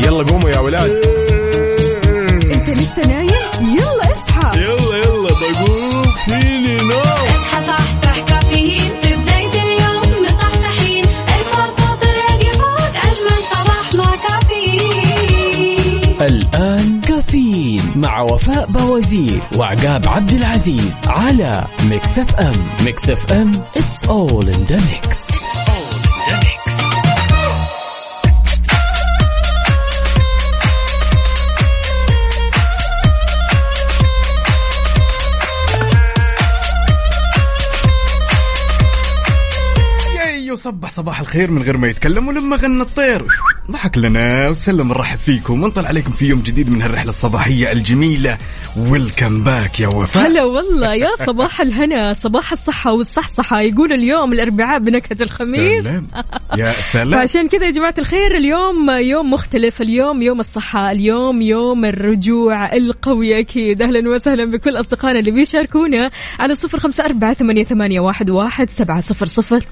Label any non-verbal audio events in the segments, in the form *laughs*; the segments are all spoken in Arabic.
يلا قوموا يا ولاد. انت لسه نايم؟ يلا اصحى. يلا يلا بقوم. فيني نوم. اصحى صحصح كافيين. في بداية اليوم مصحصحين ارفع صوت الراديو فوق أجمل صباح مع كافيين. الآن كافيين مع وفاء بوازير وعقاب عبد العزيز على ميكس اف ام. ميكس اف ام it's all in the mix. وصبح صباح الخير من غير ما يتكلم ولما غنى الطير. ضحك لنا وسلم نرحب فيكم ونطلع عليكم في يوم جديد من هالرحلة الصباحية الجميلة. ويلكم باك يا وفاء. هلا والله يا صباح الهنا صباح الصحة والصحصحة. يقول اليوم الأربعاء بنكهة الخميس. سلام. يا سلام. فعشان كذا يا جماعة الخير اليوم يوم مختلف اليوم يوم الصحة اليوم يوم الرجوع القوي أكيد. أهلا وسهلا بكل أصدقائنا اللي بيشاركونا على صفر خمسة أربعة ثمانية, ثمانية واحد, واحد سبعة صفر صفر.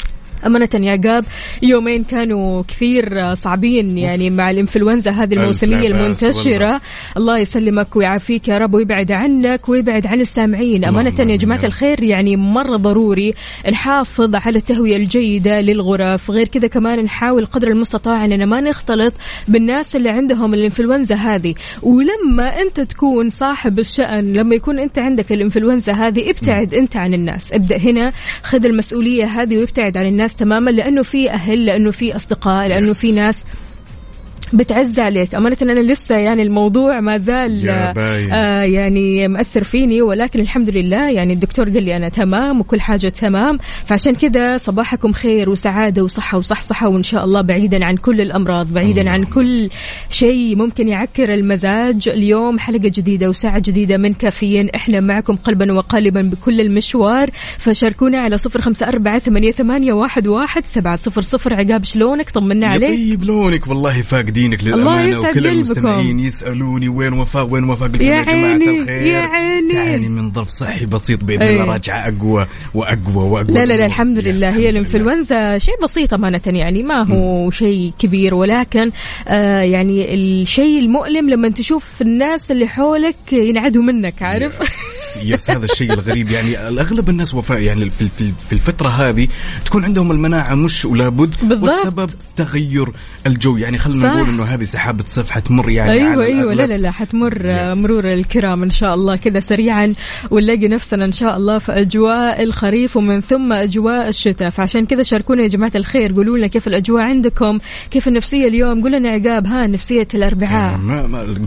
أمانة يا عقاب يومين كانوا كثير صعبين يعني مع الإنفلونزا هذه الموسمية المنتشرة. الله يسلمك ويعافيك يا رب ويبعد عنك ويبعد عن السامعين. أمانة يا جماعة. الخير يعني مرة ضروري نحافظ على التهوية الجيدة للغرف. غير كذا كمان نحاول قدر المستطاع أننا ما نختلط بالناس اللي عندهم الإنفلونزا هذه. ولما أنت تكون صاحب الشأن لما يكون أنت عندك الإنفلونزا هذه ابتعد أنت عن الناس. ابدأ هنا خذ المسؤولية هذه وابتعد عن الناس تماما لأنه في أهل لأنه في أصدقاء لأنه Yes. في ناس بتعز عليك. أمانة أنا لسه يعني الموضوع ما زال. آه يعني مأثر فيني ولكن الحمد لله يعني الدكتور قال لي أنا تمام وكل حاجة تمام. فعشان كذا صباحكم خير وسعادة وصحة وصحصحة وإن شاء الله بعيدا عن كل الأمراض بعيدا عن كل شيء ممكن يعكر المزاج. اليوم حلقة جديدة وساعة جديدة من كافيين. إحنا معكم قلبا وقالبا بكل المشوار. فشاركونا على صفر خمسة أربعة ثمانية, ثمانية واحد, واحد سبعة صفر صفر. عقاب شلونك؟ طمنا عليك. يطيب لونك والله فاقدينك للأمانة يسعد وكل. المستمعين يسألوني وين وفاء وين وفاء قلت يا يا عيني، الخير يا عيني. تعاني من ظرف صحي بسيط بإذن أي. الله راجعة أقوى وأقوى وأقوى لا لا لا الحمد لله هي. الإنفلونزا شيء بسيط أمانة يعني ما هو شيء كبير ولكن آه يعني الشيء المؤلم لما تشوف الناس اللي حولك ينعدوا منك عارف يس هذا الشيء الغريب يعني الأغلب الناس وفاء يعني في في الفترة هذه تكون عندهم المناعة مش ولا بد بالضبط. والسبب تغير الجو يعني خلينا. نقول إنه هذه سحابة صيف حتمر يعني أيوه أيوه لا. لا لا حتمر Yes. مرور الكرام إن شاء الله كذا سريعا ونلاقي نفسنا إن شاء الله في أجواء الخريف ومن ثم أجواء الشتاء فعشان كذا شاركونا يا جماعة الخير قولوا لنا كيف الأجواء عندكم كيف النفسية اليوم قول لنا عقاب ها نفسية الأربعاء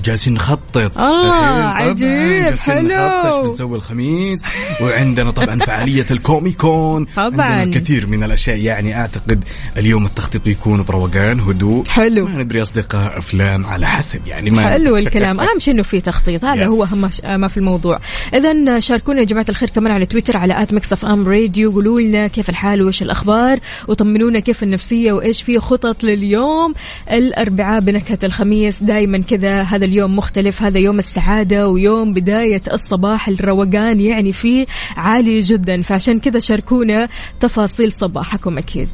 جالسين نخطط الحين طبعاً عجيب، حلو. بنسوي الخميس وعندنا طبعا فعالية الكوميكون. *laughs* طبعاً. عندنا الكثير من الأشياء يعني أعتقد اليوم التخطيط يكون بروقان هدوء. حلو. ما ندري أصدقاء أفلام على حسب يعني ما حلو الكلام. أهم شيء إنه في تخطيط هذا Yes. هو أهم ش- ما في الموضوع. اذا شاركونا يا جماعة الخير كمان على تويتر على at ميكس اف ام راديو. قولوا لنا كيف الحال وإيش الأخبار وطمنونا كيف النفسية وإيش في خطط لليوم. الأربعاء بنكهة الخميس دائما كذا هذا اليوم مختلف هذا يوم السعادة ويوم بداية الصباح الروقان يعني فيه عالي جدا. فعشان كذا شاركونا تفاصيل صباحكم أكيد.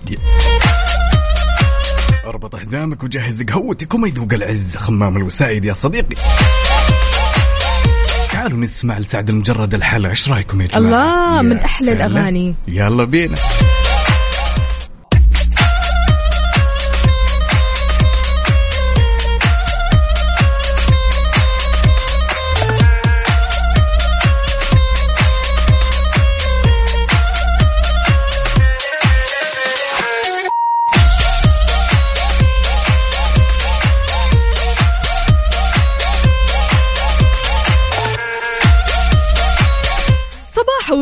أربط حزامك وجهز قهوتك وما يذوق العز خمام الوسائد يا صديقي. تعالوا نسمع لسعد المجرد الحلا إيش رأيكم يا جماعة؟ الله، من أحلى سلام. الأغاني. يلا بينا.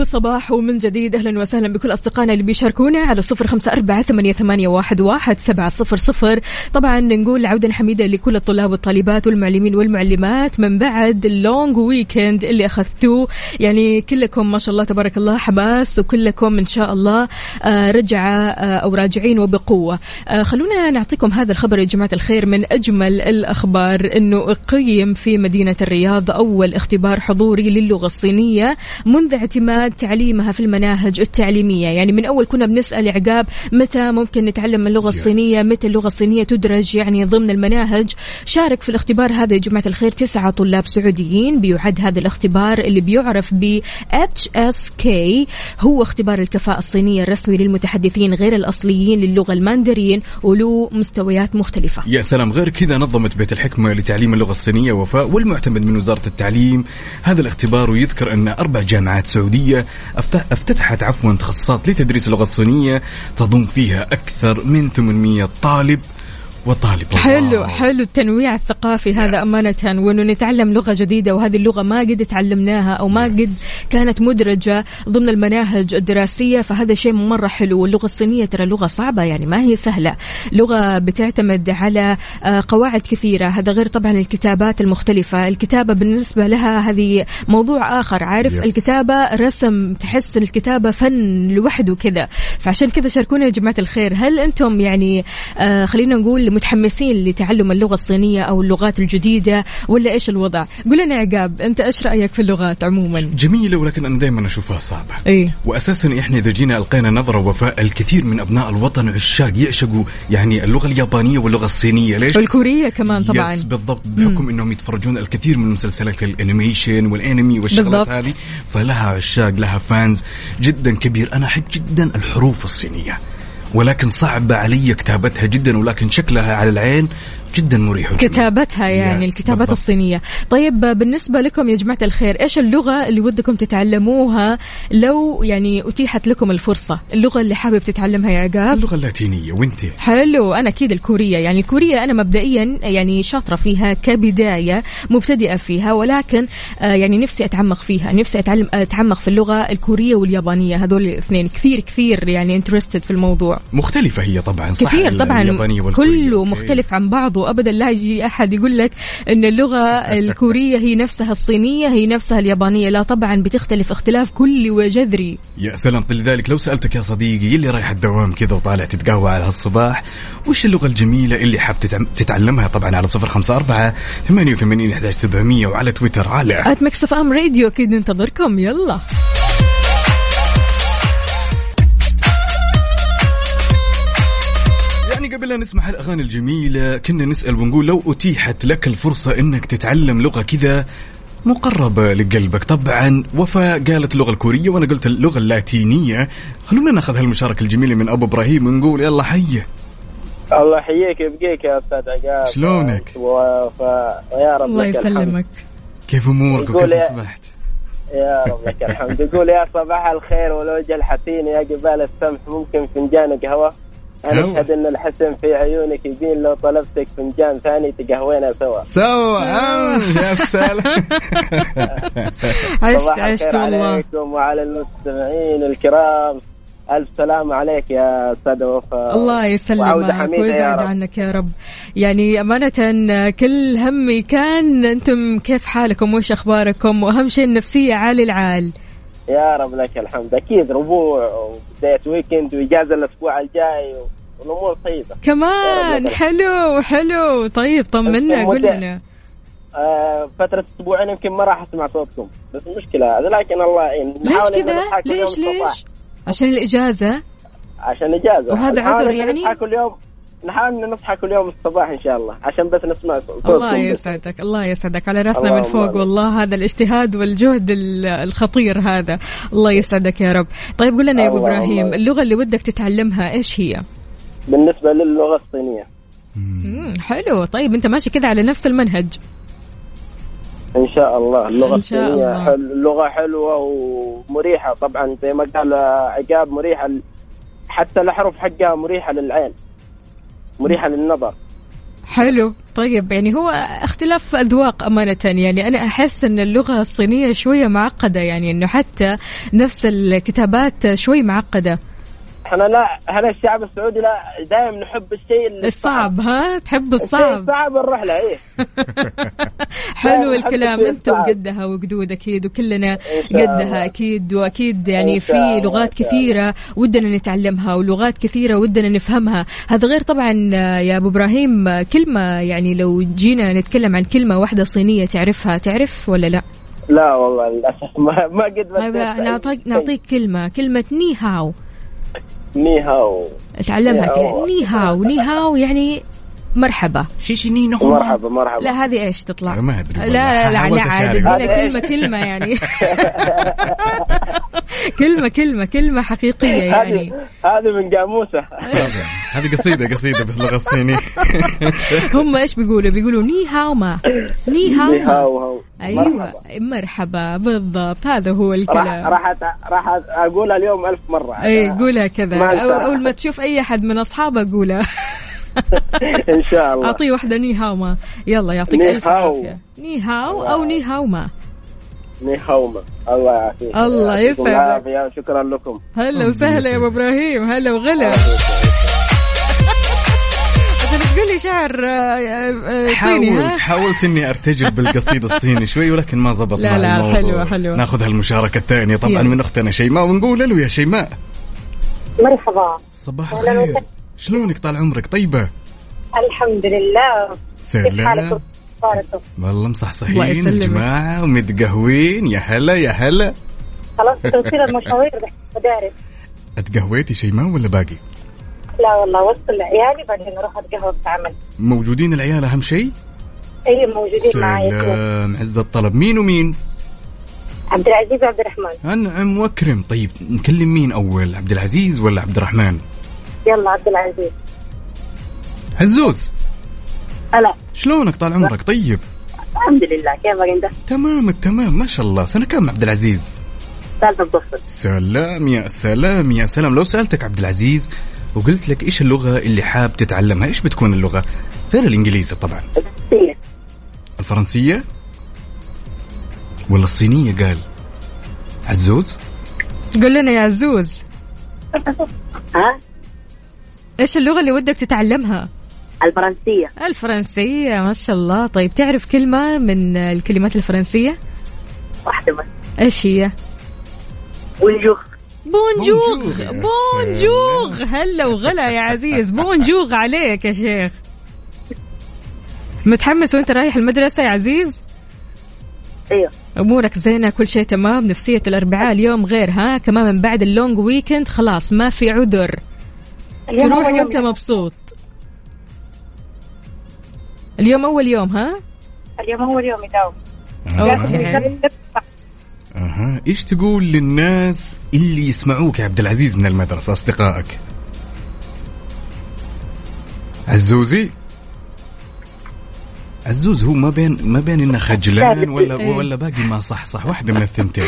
صباح وصباح ومن جديد. أهلا وسهلا بكل أصدقائنا اللي بيشاركونا على صفر أربعة ثمانية, ثمانية واحد, سبعة صفر صفر. طبعا نقول عودا حميدة لكل الطلاب والطالبات والمعلمين والمعلمات من بعد اللونج ويكند اللي أخذتوه. يعني كلكم ما شاء الله تبارك الله حماس وكلكم إن شاء الله آه، رجعة آه، أو راجعين وبقوة. آه، خلونا نعطيكم هذا الخبر يا جماعة الخير من أجمل الأخبار إنه اقيم في مدينة الرياض أول اختبار حضوري للغة الصينية منذ اعتماد تعليمها في المناهج التعليمية. يعني من أول كنا بنسأل عقاب متى ممكن نتعلم اللغة الصينية متى اللغة الصينية تدرج يعني ضمن المناهج. شارك في الاختبار هذا يا جماعة الخير تسعة طلاب سعوديين. بيعد هذا الاختبار اللي بيعرف ب HSK هو اختبار الكفاءة الصينية الرسمي للمتحدثين غير الأصليين للغة الماندرين وله مستويات مختلفة. يا سلام غير كذا نظمت بيت الحكمة لتعليم اللغة الصينية وفاء والمعتمد من وزارة التعليم. هذا الاختبار ويذكر أن أربع جامعات سعودية أفتتحت عفوا تخصصات لتدريس اللغة الصينية تضم فيها أكثر من 800 طالب وطالب. حلو واو. حلو التنويع الثقافي هذا Yes. أمانة. وأنه نتعلم لغة جديدة وهذه اللغة ما قد تعلمناها أو ما Yes. قد كانت مدرجة ضمن المناهج الدراسية فهذا شيء مرة حلو. واللغة الصينية ترى لغة صعبة يعني ما هي سهلة. لغة بتعتمد على آه، قواعد كثيرة. هذا غير طبعا الكتابات المختلفة. الكتابة بالنسبة لها هذه موضوع آخر عارف؟ Yes. الكتابة رسم تحس الكتابة فن لوحده كذا. فعشان كذا شاركونا يا جماعة الخير. هل أنتم يعني آه خلينا نقول متحمسين لتعلم اللغة الصينية أو اللغات الجديدة ولا إيش الوضع؟ قول لنا عقاب أنت إيش رأيك في اللغات عموما؟ جميلة ولكن أنا دائما أشوفها صعبة. إيه. واساسا إحنا إذا جينا ألقينا نظرة وفاء الكثير من أبناء الوطن عشاق يعشقوا يعني اللغة اليابانية واللغة الصينية. ليش؟ والكورية كمان طبعا. yes بالضبط بحكم إنهم يتفرجون الكثير من مسلسلات ال animation والأنمي والشغلات. هذه فلها عشاق لها fans جدا كبير. أنا أحب جدا الحروف الصينية. ولكن صعبة علي كتابتها جدا ولكن شكلها على العين جدا مريح وجميل. كتابتها يعني الكتابات بالضبط. الصينية طيب بالنسبة لكم يا جماعة الخير إيش اللغة اللي ودكم تتعلموها لو يعني أتيحت لكم الفرصة اللغة اللي حابب تتعلمها يا عقاب اللغة اللاتينية وانت حلو أنا أكيد الكورية يعني الكورية أنا مبدئيا يعني شاطرة فيها كبداية مبتدئة فيها ولكن آه يعني نفسي أتعمق فيها نفسي أتعلم أتعمق في اللغة الكورية واليابانية هذول الاثنين كثير كثير يعني انترستد في الموضوع مختلفة هي طبعا صح كثير طبعا. كله. مختلف عن بعضه أبدا لا يجي أحد يقول لك إن اللغة *laughs* الكورية هي نفسها الصينية هي نفسها اليابانية. لا طبعا بتختلف اختلاف كلي وجذري. يا سلام. لذلك لو سألتك يا صديقي يلي رايح الدوام كذا وطالع تتقهوى على هالصباح وش اللغة الجميلة اللي حاب تتعلمها؟ طبعا على صفر خمسة أربعة ثمانية وثمانين إحداش سبعمية وعلى تويتر على at ميكس اف ام راديو أكيد ننتظركم. يلا. يعني قبل لا نسمع الأغاني الجميلة كنا نسأل ونقول لو أتيحت لك الفرصة إنك تتعلم لغة كذا مقربة لقلبك طبعا. وفاء قالت اللغة الكورية وأنا قلت اللغة اللاتينية. خلونا ناخذ هالمشاركة الجميلة من أبو إبراهيم ونقول يلا حيه الله يحييك يبقيك يا أستاذ عقاب. شلونك؟ وف... ويا رب الله لك الحمد. يسلمك. كيف أمورك؟ يقول وكيف يا- أصبحت؟ يا رب لك الحمد. يقول يا صباح الخير والوجه الحسين يا جبال السمح ممكن فنجان قهوه أنا. اشهد إن الحسن في عيونك يبين لو طلبتك فنجان ثاني تقهوينا سوا. سوا. أم، يا سلام. *laughs* عشت عشت والله. عليكم وعلى المستمعين الكرام. ألف سلام عليك يا أستاذ وفاء. الله يسلمك. ويبعد رب. عنك يا رب. يعني أمانة كل همي كان أنتم كيف حالكم؟ وش أخباركم؟ وأهم شيء النفسية عالي العال. يا رب لك الحمد. أكيد ربوع وبداية ويكند وإجازة الأسبوع الجاي والأمور طيبة. كمان. حلو حلو. طيب طمنا قول لنا آه فترة أسبوعين يمكن ما راح أسمع صوتكم بس المشكلة هذا لكن الله يعين ليش نحاول إن كذا؟ ليش ليش؟ عشان الإجازة؟ عشان إجازة وهذا عذر يعني؟ كل يوم نحاول نصحى كل يوم الصباح إن شاء الله عشان بس نسمع صوتكم الله بس. يسعدك الله يسعدك. على راسنا من فوق آمين. والله هذا الاجتهاد والجهد ال- الخطير هذا. الله يسعدك يا رب. طيب قول لنا يا أبو إبراهيم. اللغة اللي ودك تتعلمها إيش هي؟ بالنسبة للغة الصينية. مم، حلو. طيب أنت ماشي كذا على نفس المنهج. إن شاء الله. اللغة إن شاء الصينية الله. حل... لغة حلوة ومريحة. طبعا زي ما قال عقاب مريحة ل- حتى الأحرف حقها مريحة للعين. مريحة للنظر. حلو. طيب يعني هو اختلاف أذواق أمانة يعني أنا أحس إن اللغة الصينية شوية معقدة يعني إنه حتى نفس الكتابات شوي معقدة. إحنا لا هنا الشعب السعودي لا دائما نحب الشيء الصعب ها؟ تحب الشيء الصعب. الصعب نروح له إيه *laughs* حلو لا، الكلام. أنت. وقدها وقدود أكيد وكلنا قدها. أكيد وأكيد يعني في لغات كثيرة ودنا نتعلمها ولغات كثيرة ودنا نفهمها. هذا غير طبعا يا أبو إبراهيم كلمة يعني لو جينا نتكلم عن كلمة واحدة صينية تعرفها تعرف ولا لا؟ لا والله للأسف ما ما قد نعطيك. نعطيك كلمة كلمة ني هاو. ني هاو تعلمها ني كذا هاو. ني هاو ني هاو يعني مرحبا. شيشيني نهو مرحبا مرحبا. لا هذه إيش تطلع؟ ما أدري لا. لا لا, حاولت لا عاد أشارك. ادينا هذا إيش؟ كلمة كلمة يعني. كلمة كلمة كلمة حقيقية يعني. هذه من قاموسه هذه قصيدة قصيدة بس لغة الصيني هم إيش بيقولوا؟ بيقولوا ني هاو ما. ني هاو ني أيوه. مرحبا. بالضبط. هذا هو الكلام. راح راح أقولها اليوم ألف مرة. اي قولها كذا. أول ما تشوف أي أحد من أصحابه قولها. *laughs* ان شاء الله. أعطيه واحدة ني هاو ما. يلا يعطيك ألف هاو. عافية. ني هاو أو ني هاو ما ني هاوما الله يعافيك. الله يسعدك. شكرا لكم. هلا وسهلا يا أبو إبراهيم. هلا وغلا. عشان *laughs* تقول لي شعر آه، آه، صيني ها؟ حاولت حاولت إني ارتجل بالقصيدة الصيني شوي ولكن ما زبط لا، لا، الموضوع. حلوة، حلوة. ناخذ هالمشاركة الثانية. طبعا يلا. من أختنا شيماء ونقول له يا شيماء. مرحبا. صباح الخير. شلونك طال عمرك؟ طيبة؟ الحمد لله. كيف حالكم؟ سلام والله الله مصحصحين يسلمك. جماعة ومتقهوين. يا هلا يا هلا. خلاص توصيل المشاوير مدارس. أتقهويتي شيماء ولا باقي؟ لا والله وصل لعيالي بعدين أروح أتقهوى بعمل موجودين العيال أهم شيء؟ إي موجودين معي سلام. عز الطلب. مين ومين؟ عبد العزيز وعبد الرحمن. أنعم وأكرم. طيب نكلم مين أول؟ عبد العزيز ولا عبد الرحمن؟ يلا عبد العزيز. عزوز. هلا. شلونك طال عمرك؟ طيب؟ الحمد لله كيفك أنت؟ تمام التمام ما شاء الله. سنة كم عبد العزيز؟ ثالثة الظهر. سلام يا سلام يا سلام. لو سألتك عبد العزيز وقلت لك إيش اللغة اللي حاب تتعلمها إيش بتكون اللغة؟ غير الإنجليزي طبعا. هي الفرنسية؟ ولا الصينية قال. عزوز؟ قول لنا يا عزوز. ها؟ إيش اللغة اللي ودك تتعلمها؟ الفرنسية. الفرنسية ما شاء الله. طيب تعرف كلمة من الكلمات الفرنسية؟ واحدة بس. إيش هي؟ bonjour bonjour، bonjour هلا وغلا يا عزيز. bonjour عليك يا شيخ. متحمس وأنت رايح المدرسة يا عزيز؟ أيوه. أمورك زينة كل شيء تمام نفسية الأربعاء اليوم غير ها؟ كمان من بعد ال long weekend خلاص ما في عذر. تروح وانت مبسوط؟ اليوم أول يوم ها؟ اليوم أول يوم يداوم. أها. إيش تقول للناس اللي يسمعوك يا عبد العزيز من المدرسة أصدقائك؟ عزوزي؟ عزوز هو ما بين ما بين إنه خجلان ولا إيه. ولا باقي ما صح صح؟ واحدة من الثنتين.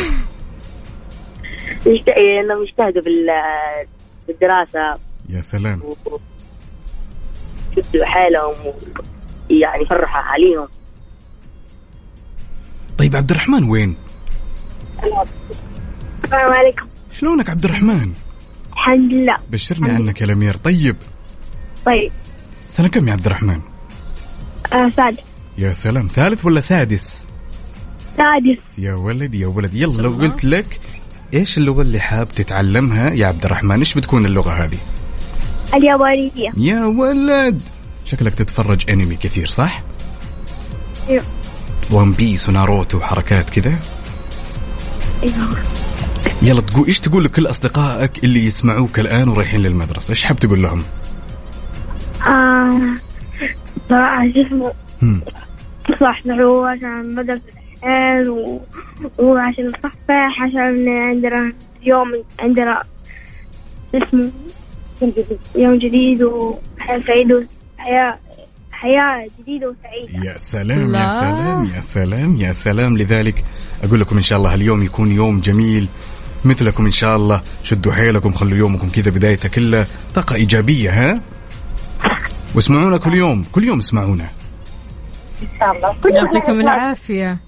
يشت- إنهم يجتهدوا بال- بالدراسة. يا سلام. ويشدوا حالهم يعني يفرحوا اهاليهم طيب عبد الرحمن وين؟ السلام عليكم. شلونك عبد الرحمن؟ الحمد لله. بشرني عنك يا الأمير. طيب. طيب. سنة كم يا عبد الرحمن؟ آه سعد يا سلام. ثالث ولا سادس؟ سادس. يا ولد يا ولد يلا لو قلت لك إيش اللغة اللي حاب تتعلمها يا عبد الرحمن إيش بتكون اللغة هذه؟ اليابانية يا ولد. شكلك تتفرج انمي كثير صح؟ أيوه ون بيس وناروتو وحركات كذا. أيوه يلا تقول إيش تقول لكل أصدقائك اللي يسمعوك الآن ورايحين للمدرسة؟ إيش حاب تقول لهم؟ آه صراحة شو اسمه. صح عشان مدرسة الحين و... وعشان نصفح عشان عندنا يوم عندنا اسمه؟ يوم جديد وحياة سعيدة وحياة حياة جديدة وسعيدة. يا سلام يا. سلام يا سلام يا سلام. لذلك أقول لكم إن شاء الله اليوم يكون يوم جميل مثلكم إن شاء الله. شدوا حيلكم خلوا يومكم كذا بدايته كلها. طاقة إيجابية ها؟ واسمعونا كل يوم كل يوم اسمعونا. إن شاء الله. كل يعطيكم العافية.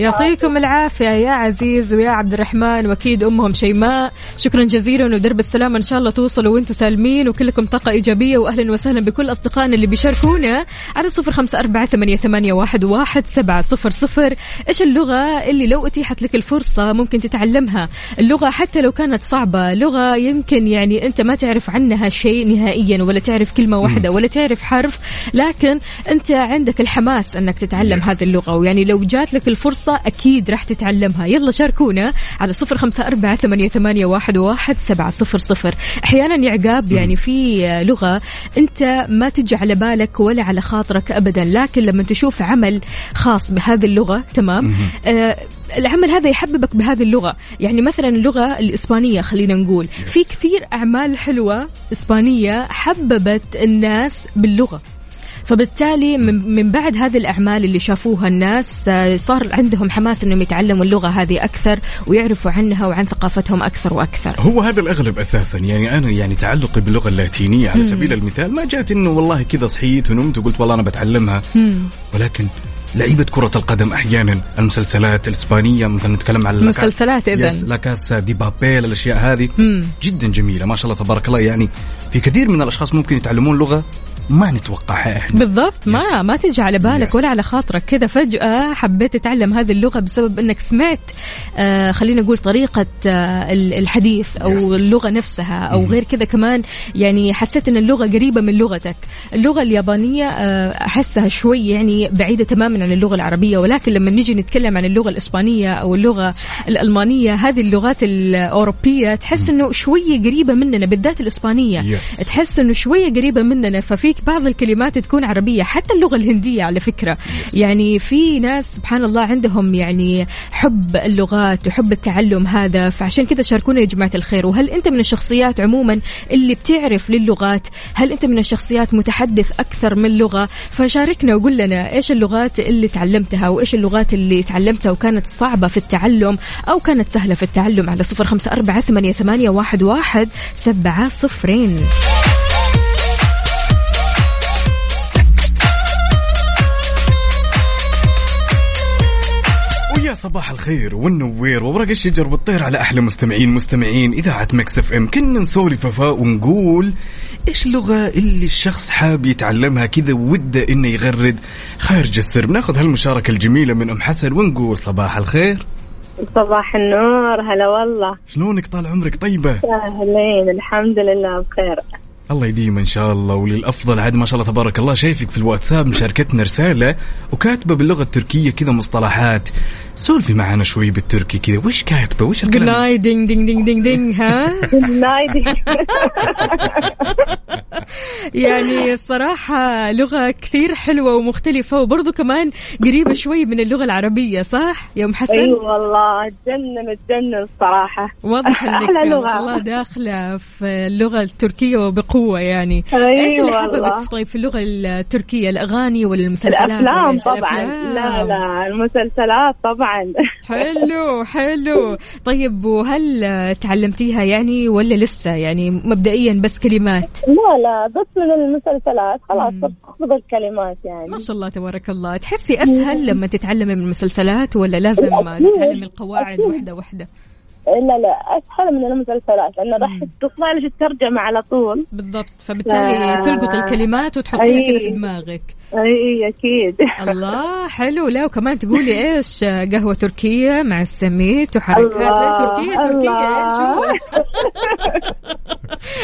يعطيكم العافية يا عزيز ويا عبد الرحمن وأكيد أمهم شيماء شكرا جزيلا ودرب السلامة إن شاء الله توصلوا وأنتم سالمين وكلكم طاقة إيجابية وأهلا وسهلا بكل أصدقائنا اللي بيشاركونا على صفر خمسة أربعة ثمانية, ثمانية واحد, واحد سبعة صفر صفر. إيش اللغة اللي لو أتيحت لك الفرصة ممكن تتعلمها؟ اللغة حتى لو كانت صعبة لغة يمكن يعني أنت ما تعرف عنها شيء نهائيا ولا تعرف كلمة واحدة ولا تعرف حرف لكن أنت عندك الحماس أنك تتعلم. هذه اللغة. ويعني لو جات لك الفرصة أكيد راح تتعلمها. يلا شاركونا على صفر خمسة أربعة ثمانية, ثمانية واحد, واحد سبعة صفر صفر. أحيانا يا عقاب يعني في لغة أنت ما تجي على بالك ولا على خاطرك أبدا لكن لما تشوف عمل خاص بهذه اللغة تمام؟ آه العمل هذا يحببك بهذه اللغة. يعني مثلا اللغة الإسبانية خلينا نقول. في كثير أعمال حلوة إسبانية حببت الناس باللغة. فبالتالي من, بعد هذه الأعمال اللي شافوها الناس آه، صار عندهم حماس أنهم يتعلموا اللغة هذه أكثر ويعرفوا عنها وعن ثقافتهم أكثر وأكثر. هو هذا الأغلب أساسا. يعني أنا يعني تعلقي باللغة اللاتينية على سبيل المثال ما جات إنه والله كذا صحيت ونمت وقلت والله أنا بتعلمها. ولكن لعيبة كرة القدم أحيانا المسلسلات الإسبانية مثلا نتكلم عن مسلسلات إذن. يس لا كاسا دي بابيل الأشياء هذه. مم. جدا جميلة ما شاء الله تبارك الله. يعني في كثير من الأشخاص ممكن يتعلمون لغة ما نتوقعها إحنا. بالضبط. ما ما تجي على بالك Yes. ولا على خاطرك. كذا فجأة حبيت تتعلم هذه اللغة بسبب إنك سمعت آه خلينا نقول طريقة آه ال- الحديث أو Yes. اللغة نفسها أو غير كذا كمان. يعني حسيت إن اللغة قريبة من لغتك. اللغة اليابانية آه أحسها شوي يعني بعيدة تماما عن اللغة العربية. ولكن لما نيجي نتكلم عن اللغة الإسبانية أو اللغة الألمانية هذه اللغات الأوروبية تحس إنه شوية قريبة مننا بالذات الإسبانية. Yes. تحس إنه شوية قريبة مننا. ففيك بعض الكلمات تكون عربية حتى اللغة الهندية على فكرة. يعني في ناس سبحان الله عندهم يعني حب اللغات وحب التعلم هذا فعشان كذا شاركونا يا جماعة الخير. وهل أنت من الشخصيات عموما اللي بتعرف للغات؟ هل أنت من الشخصيات متحدث أكثر من لغة؟ فشاركنا وقول لنا إيش اللغات اللي تعلمتها وإيش اللغات اللي تعلمتها وكانت صعبة في التعلم أو كانت سهلة في التعلم على صفر خمسة أربعة ثمانية, ثمانية واحد, واحد سبعة صفرين. صباح الخير والنوير وورق الشجر والطير على أحلى مستمعين مستمعين إذاعة مكس إف إم. كنا نسولف وفاء ونقول إيش اللغة اللي الشخص حاب يتعلمها كذا وده إنه يغرد؟ خارج السر بناخذ هالمشاركة الجميلة من أم حسن ونقول صباح الخير. صباح النور هلا والله. شلونك طال عمرك؟ طيبة؟ اهلين الحمد لله بخير. الله يديم إن شاء الله وللأفضل عاد ما شاء الله تبارك الله شايفك في الواتساب مشاركتنا رسالة وكاتبة باللغة التركية كذا مصطلحات. سولفي معنا شوي بالتركي كذا وش كاتبه وش الكلام نايت دينج دينج دينج دينج دينج ها *laughs* *laughs* يعني الصراحة لغة كثير حلوة ومختلفة وبرضو كمان قريبة شوي من اللغة العربية صح يا أم حسن؟ أي والله تجنن تجنن الصراحة واضح أحلى ما لغة. شاء الله داخلة في اللغة التركية وبقوة يعني أي إيش اللي والله. حببك طيب في اللغة التركية الأغاني ولا المسلسلات ولا الافلام إيش؟ طبعا الأفلام؟ لا لا المسلسلات طبعا حلو حلو. طيب وهل تعلمتيها يعني ولا لسه؟ يعني مبدئيا بس كلمات. لا لا بس من المسلسلات. خلاص بس احفظ الكلمات يعني. ما شاء الله تبارك الله. تحسي أسهل لما تتعلمي من المسلسلات ولا لازم. تتعلمي القواعد. واحدة واحدة؟ لا لا اسهل من المسلسلات لأنه راح تطلع لك الترجمة على طول بالضبط فبالتالي لا. تلقط الكلمات وتحطيها. كذا في دماغك أي أكيد *laughs* الله حلو لا وكمان تقولي إيش قهوة تركية مع السميت وحركات لا تركية تركية إيش. هو *laughs*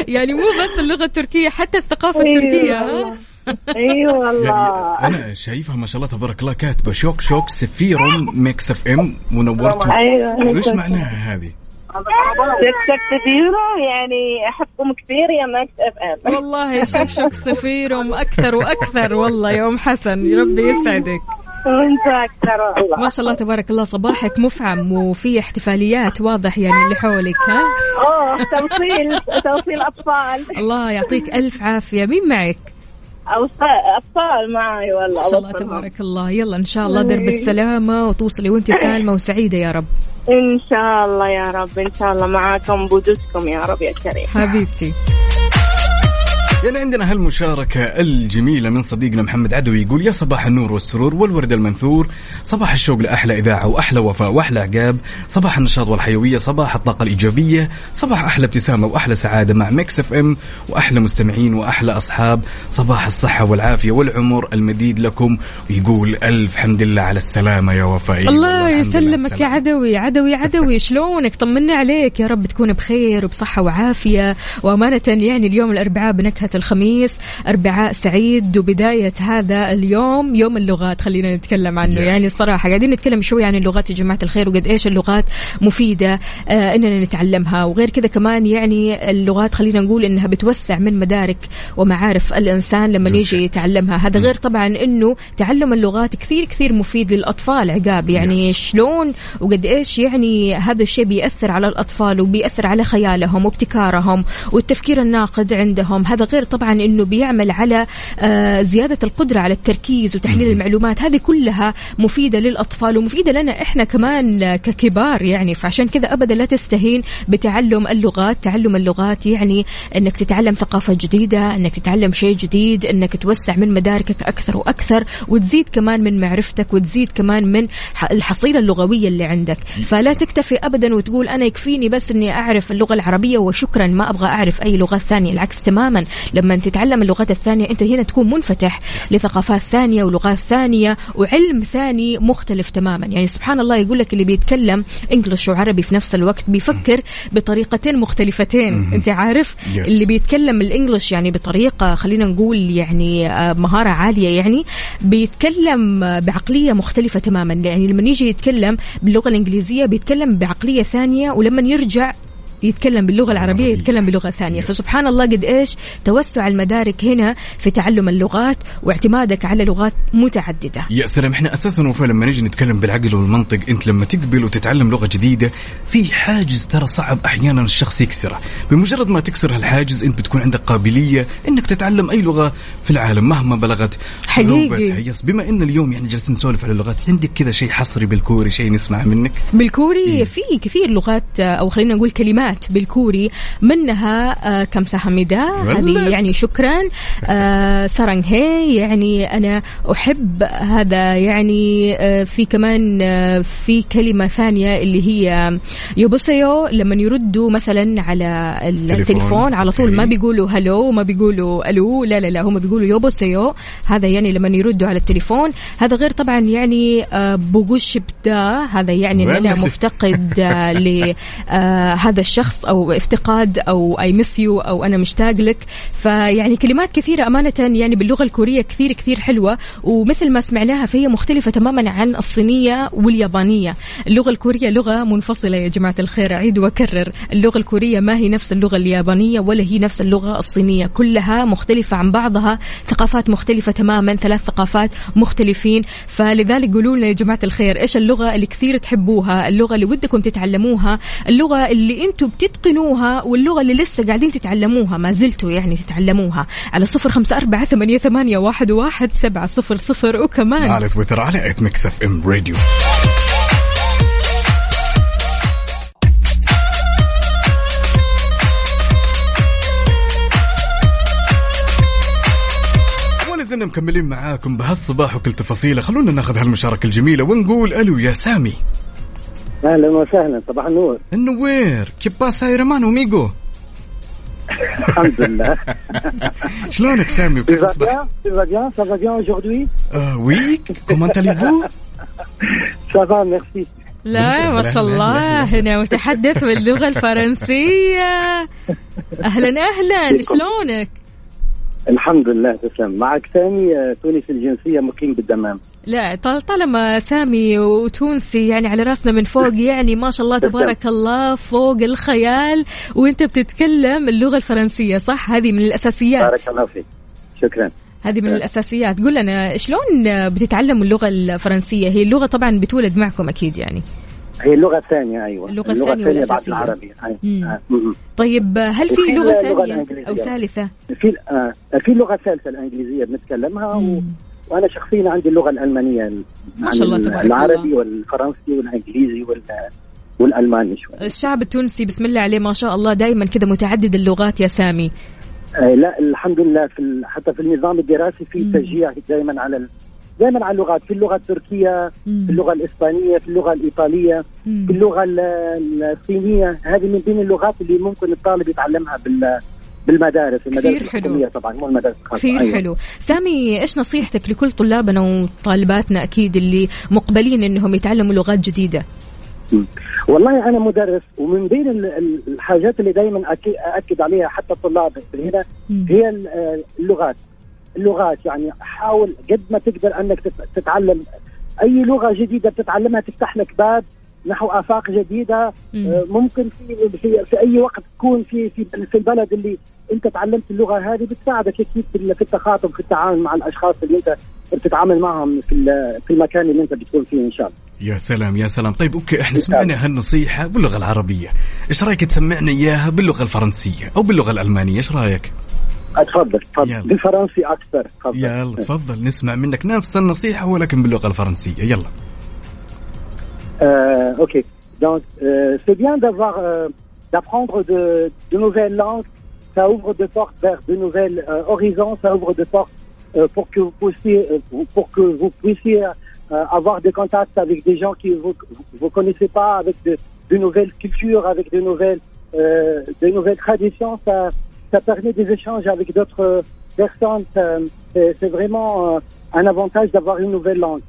*laughs* يعني مو بس اللغة التركية حتى الثقافة أيوة التركية ها. اي والله. يعني أنا شايفها ما شاء الله تبارك الله كاتبة. çok çok severim ميكس اف إم ونورتوا أيوة. وش معناها هذه؟ çok çok seviyorum يعني أحبكم كثير يا Mix FM. والله çok çok seviyorum أكثر وأكثر. والله يا ام حسن يا ربي يسعدك. وأنت أكثر والله. ما شاء الله تبارك الله صباحك مفعم وفي احتفاليات واضح يعني اللي حولك ها؟ أوه توصيل توصيل أطفال. الله يعطيك ألف عافية. مين معك؟ اطفال معي والله ما شاء الله. تبارك الله. يلا إن شاء الله درب السلامه وتوصلي وانت سالمة وسعيدة يا رب. إن شاء الله يا رب إن شاء الله معاكم بوجودكم يا رب يا كريم. حبيبتي. يعني عندنا هالمشاركة الجميلة من صديقنا محمد عدوي يقول يا صباح النور والسرور والورد المنثور صباح الشوق لأحلى إذاعة وأحلى وفاء وأحلى عقاب صباح النشاط والحيوية صباح الطاقة الإيجابية صباح أحلى ابتسامة وأحلى سعادة مع Mix FM وأحلى مستمعين وأحلى أصحاب صباح الصحة والعافية والعمر المديد لكم. ويقول ألف حمد لله على السلامة يا وفاء الله يسلمك يا. عدوي عدوي عدوي. *laughs* شلونك؟ طمنا عليك يا رب تكون بخير وبصحة وعافية. وأمانة يعني اليوم الأربعاء بنكهة الخميس. أربعاء سعيد. وبداية هذا اليوم يوم اللغات. خلينا نتكلم عنه. Yes. يعني الصراحة قاعدين نتكلم شوي عن اللغات يا جماعة الخير وقد إيش اللغات مفيدة آه إننا نتعلمها. وغير كذا كمان يعني اللغات خلينا نقول إنها بتوسع من مدارك ومعارف الإنسان لما يجي يتعلمها. هذا غير طبعا إنه تعلم اللغات كثير كثير مفيد للأطفال عقاب. يعني Yes. شلون وقد إيش يعني هذا الشيء بيأثر على الأطفال وبيأثر على خيالهم وابتكارهم والتفكير الناقد عندهم. هذا غير طبعا إنه بيعمل على آه زيادة القدرة على التركيز وتحليل المعلومات. هذه كلها مفيدة للأطفال ومفيدة لنا إحنا كمان ككبار يعني. فعشان كذا أبدا لا تستهين بتعلم اللغات. تعلم اللغات يعني أنك تتعلم ثقافة جديدة أنك تتعلم شيء جديد أنك توسع من مداركك أكثر وأكثر وتزيد كمان من معرفتك وتزيد كمان من الحصيلة اللغوية اللي عندك. فلا تكتفي أبدا وتقول أنا يكفيني بس أني أعرف اللغة العربية وشكرا ما أبغى أعرف أي لغات ثانية. العكس تماما. لما تتعلم اللغات الثانية أنت هنا تكون منفتح لثقافات ثانية ولغات ثانية وعلم ثاني مختلف تماما. يعني سبحان الله يقول لك اللي بيتكلم انجلش وعربي في نفس الوقت بيفكر بطريقتين مختلفتين. أنت عارف Yes. اللي بيتكلم الانجلش يعني بطريقة خلينا نقول يعني آه، مهارة عالية يعني بيتكلم بعقلية مختلفة تماما. يعني لما يجي يتكلم باللغة الإنجليزية بيتكلم بعقلية ثانية ولما يرجع يتكلم باللغة العربية العربية. يتكلم بلغة ثانية Yes. فسبحان الله قد إيش توسع المدارك هنا في تعلم اللغات واعتمادك على لغات متعددة يا سلام إحنا أساسا وفا لما نيجي نتكلم بالعقل والمنطق أنت لما تقبل وتتعلم لغة جديدة في حاجز ترى صعب أحيانا الشخص يكسره بمجرد ما تكسر هالحاجز أنت بتكون عندك قابلية إنك تتعلم أي لغة في العالم مهما بلغت حقيقي. يس بما إن اليوم يعني جالسين نسولف على اللغات عندك كذا شيء حصري بالكوري شيء نسمع منك بالكوري إيه. في كثير لغات أو خلينا نقول كلمات بالكوري منها آه، كمساهميدا ولد. هذه يعني شكرا آه، 사랑해 يعني أنا أحب هذا يعني آه، في كمان آه، في كلمة ثانية اللي هي 여보세요 لما يردوا مثلا على تليفون. التليفون على طول ما. بيقولوا hello ما بيقولوا ألو لا لا لا هم بيقولوا 여보세요 هذا يعني لما يردوا على التليفون هذا غير طبعا يعني 보고 싶다 هذا يعني والله. مفتقد آه، لهذا الشخص أو افتقاد أو I miss you أو أنا مشتاق لك. فيعني كلمات كثيرة أمانة يعني باللغة الكورية كثير كثير حلوة. ومثل ما سمعناها فهي مختلفة تماما عن الصينية واليابانية. اللغة الكورية لغة منفصلة يا جماعة الخير. أعيد وأكرر. اللغة الكورية ما هي نفس اللغة اليابانية ولا هي نفس اللغة الصينية. كلها مختلفة عن بعضها. ثقافات مختلفة تماما. ثلاث ثقافات مختلفين. فلذلك قولوا لنا يا جماعة الخير إيش اللغة اللي كثير تحبوها؟ اللغة اللي ودكم تتعلموها؟ اللغة اللي أنتم بتتقنوها واللغة اللي لسه قاعدين تتعلموها ما زلتوا يعني تتعلموها. على صفر خمسة أربعة ثمانية, ثمانية واحد, واحد سبعة صفر صفر وكمان على تويتر على at Mix FM Radio زلنا مكملين معاكم بهالصباح وكل تفاصيله خلونا ناخذ هالمشاركة الجميلة ونقول ألو يا سامي. أهلا وسهلا. صباح النور. *laughs* النوير. qué pasa hermano amigo الحمد لله. *laughs* شلونك سامي؟ وكيف أصبحت؟ Tu vas bien Ça va bien aujourd'hui. آه oui comment allez-vous *laughs* Ça va, merci. لا ما شاء أهلاً، الله. أهلاً. هنا متحدث باللغة الفرنسية. أهلا أهلا. شلونك؟ الحمد لله تسلم. معك سامي آه، تونسي الجنسية مقيم بالدمام. لا طال- طالما سامي وتونسي يعني على راسنا من فوق *laughs* يعني ما شاء الله تبارك الله فوق الخيال. وانت بتتكلم اللغة الفرنسية صح؟ هذه من الأساسيات. بارك الله فيك. شكرا. هذه من الأساسيات. قول لنا شلون بتتعلموا اللغة الفرنسية؟ هي اللغة طبعا بتولد معكم أكيد يعني. هي اللغة الثانية أيوة اللغة الثانية بعد. العربي أيوة. آه،. طيب هل في اللغة ثانية الإنجليزية. أو ثالثة في آه في اللغة الثالثة الإنجليزية بنتكلمها و... وأنا شخصيا عندي اللغة الألمانية ما شاء الله تبارك العربي الله. والفرنسي والإنجليزي وال... والألماني شوي الشعب التونسي بسم الله عليه ما شاء الله دائما كذا متعدد اللغات يا سامي آه لا الحمد لله في. حتى في النظام الدراسي في. تشجيع دائما على. دائما على اللغات في اللغة التركية مم. في اللغة الإسبانية في اللغة الإيطالية مم. في اللغة ال- الصينية هذه من بين اللغات اللي ممكن الطالب يتعلمها بال بالمدارس المدارس كثير حلو. طبعا مو المدارس الخاصة كثير أيوة. حلو سامي إيش نصيحتك لكل طلابنا وطالباتنا أكيد اللي مقبلين إنهم يتعلموا لغات جديدة والله أنا مدرس ومن بين ال- ال- الحاجات اللي دائما اكد عليها حتى الطلاب هنا. هي آه، اللغات اللغات يعني حاول قد ما تقدر أنك تت- تتعلم. أي لغة جديدة بتتعلمها تفتح لك باب نحو آفاق جديدة. آه، ممكن في, في في أي وقت تكون في في في البلد اللي أنت تعلمت اللغة هذه بتساعدك أكيد في ال- في التخاطب في التعامل مع الأشخاص اللي أنت بتتعامل معهم في في المكان اللي أنت بتكون فيه إن شاء الله. يا سلام يا سلام. طيب أوكي إحنا سمعنا هالنصيحة باللغة العربية. إيش رأيك تسمعنا إياها باللغة الفرنسية أو باللغة الألمانية؟ إيش رأيك؟ اتفضل تفضل يلا. بالفرنسي اكثر تفضل يلا تفضل نسمع منك نفس النصيحه ولكن باللغه الفرنسيه يلا Euh, ok. Donc, euh, c'est bien d'avoir, euh, d'apprendre de, de nouvelles langues. Ça ouvre des portes vers de nouvelles euh, horizons. Ça ouvre des portes euh, pour que vous puissiez, euh, pour- pour que vous puissiez euh, avoir des contacts avec des gens qui vous vous connaissez pas, avec de, de nouvelles cultures, avec de nouvelles, euh, de nouvelles traditions. Ça, ça permet des échanges avec d'autres euh, personnes. Ça- C'est c'est vraiment euh, un avantage d'avoir une nouvelle langue.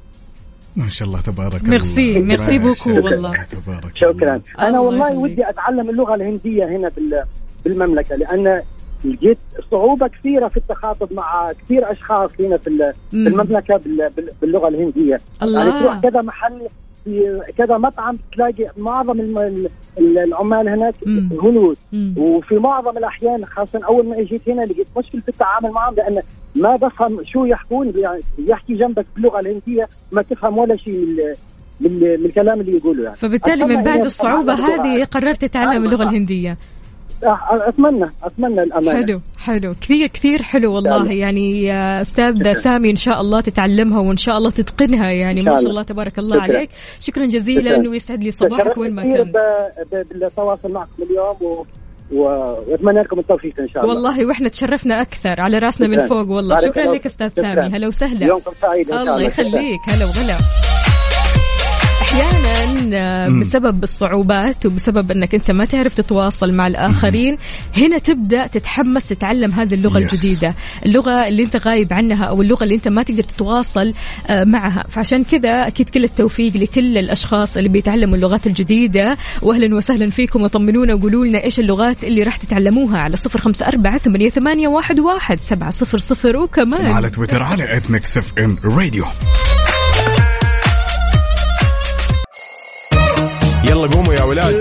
ما شاء الله تبارك ميرسي، الله ميرسي بوكو والله. تبارك شكرا الله. أنا الله والله. ودي أتعلم اللغة الهندية هنا بال- بالمملكة لأن لقيت صعوبة كثيرة في التخاطب مع كثير أشخاص هنا في ال- في مم. المملكة بال- بال- باللغة الهندية الله. يعني تروح كذا محل في كذا مطعم تلاقي معظم العمال هناك. هنود. وفي معظم الأحيان خاصة أول ما أجيت هنا لقيت مشكلة في التعامل معهم لأن ما بفهم شو يحكون يعني يحكي جنبك باللغة الهندية ما تفهم ولا شيء من من, الكلام اللي يقوله يعني فبالتالي من بعد اللغة هذه قررت تتعلم أيوة. اللغة الهندية أتمنى أتمنى الأمانة حلو حلو كثير كثير حلو والله الله. يعني يا أستاذ شكراً. سامي إن شاء الله تتعلمها وإن شاء الله تتقنها يعني ما شاء الله. تبارك الله شكراً. عليك شكرا جزيلا شكراً. ويسعد لي صباحك وين ما كنت بالتواصل معكم اليوم و... وأتمنى لكم التوفيق إن شاء الله والله وإحنا تشرفنا أكثر على رأسنا من شكراً. فوق والله شكرا الله لك أستاذ شكراً. سامي هلا وسهلا يومكم سعيد إن شاء الله الله شكراً. يخليك هلا وغلا أحيانا آه،. بسبب الصعوبات وبسبب إنك أنت ما تعرف تتواصل مع الآخرين هنا تبدأ تتحمس تتعلم هذه اللغة Yes. الجديدة اللغة اللي أنت غايب عنها أو اللغة اللي أنت ما تقدر تتواصل آه، معها. فعشان كذا أكيد كل التوفيق لكل الأشخاص اللي بيتعلموا اللغات الجديدة. واهلا وسهلا فيكم وطمنونا وقولوا لنا إيش اللغات اللي راح تتعلموها على صفر خمسة أربعة ثمانية, ثمانية واحد, واحد سبعة صفر صفر. وكمان على تويتر على at Mix FM Radio يلا قوموا يا ولاد.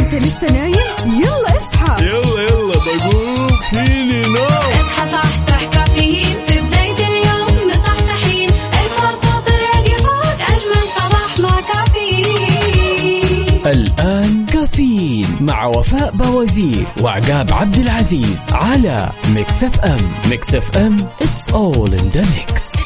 انت لسه نايم؟ يلا اصحى. يلا يلا بقوم. فيني نوم. اصحى صحصح كافيين. في بداية اليوم مصحصحين الفرصة تراقي فوق أجمل صباح مع كافيين. الآن كافيين مع وفاء بوازير وعقاب عبد العزيز على Mix FM. Mix FM it's all in the mix.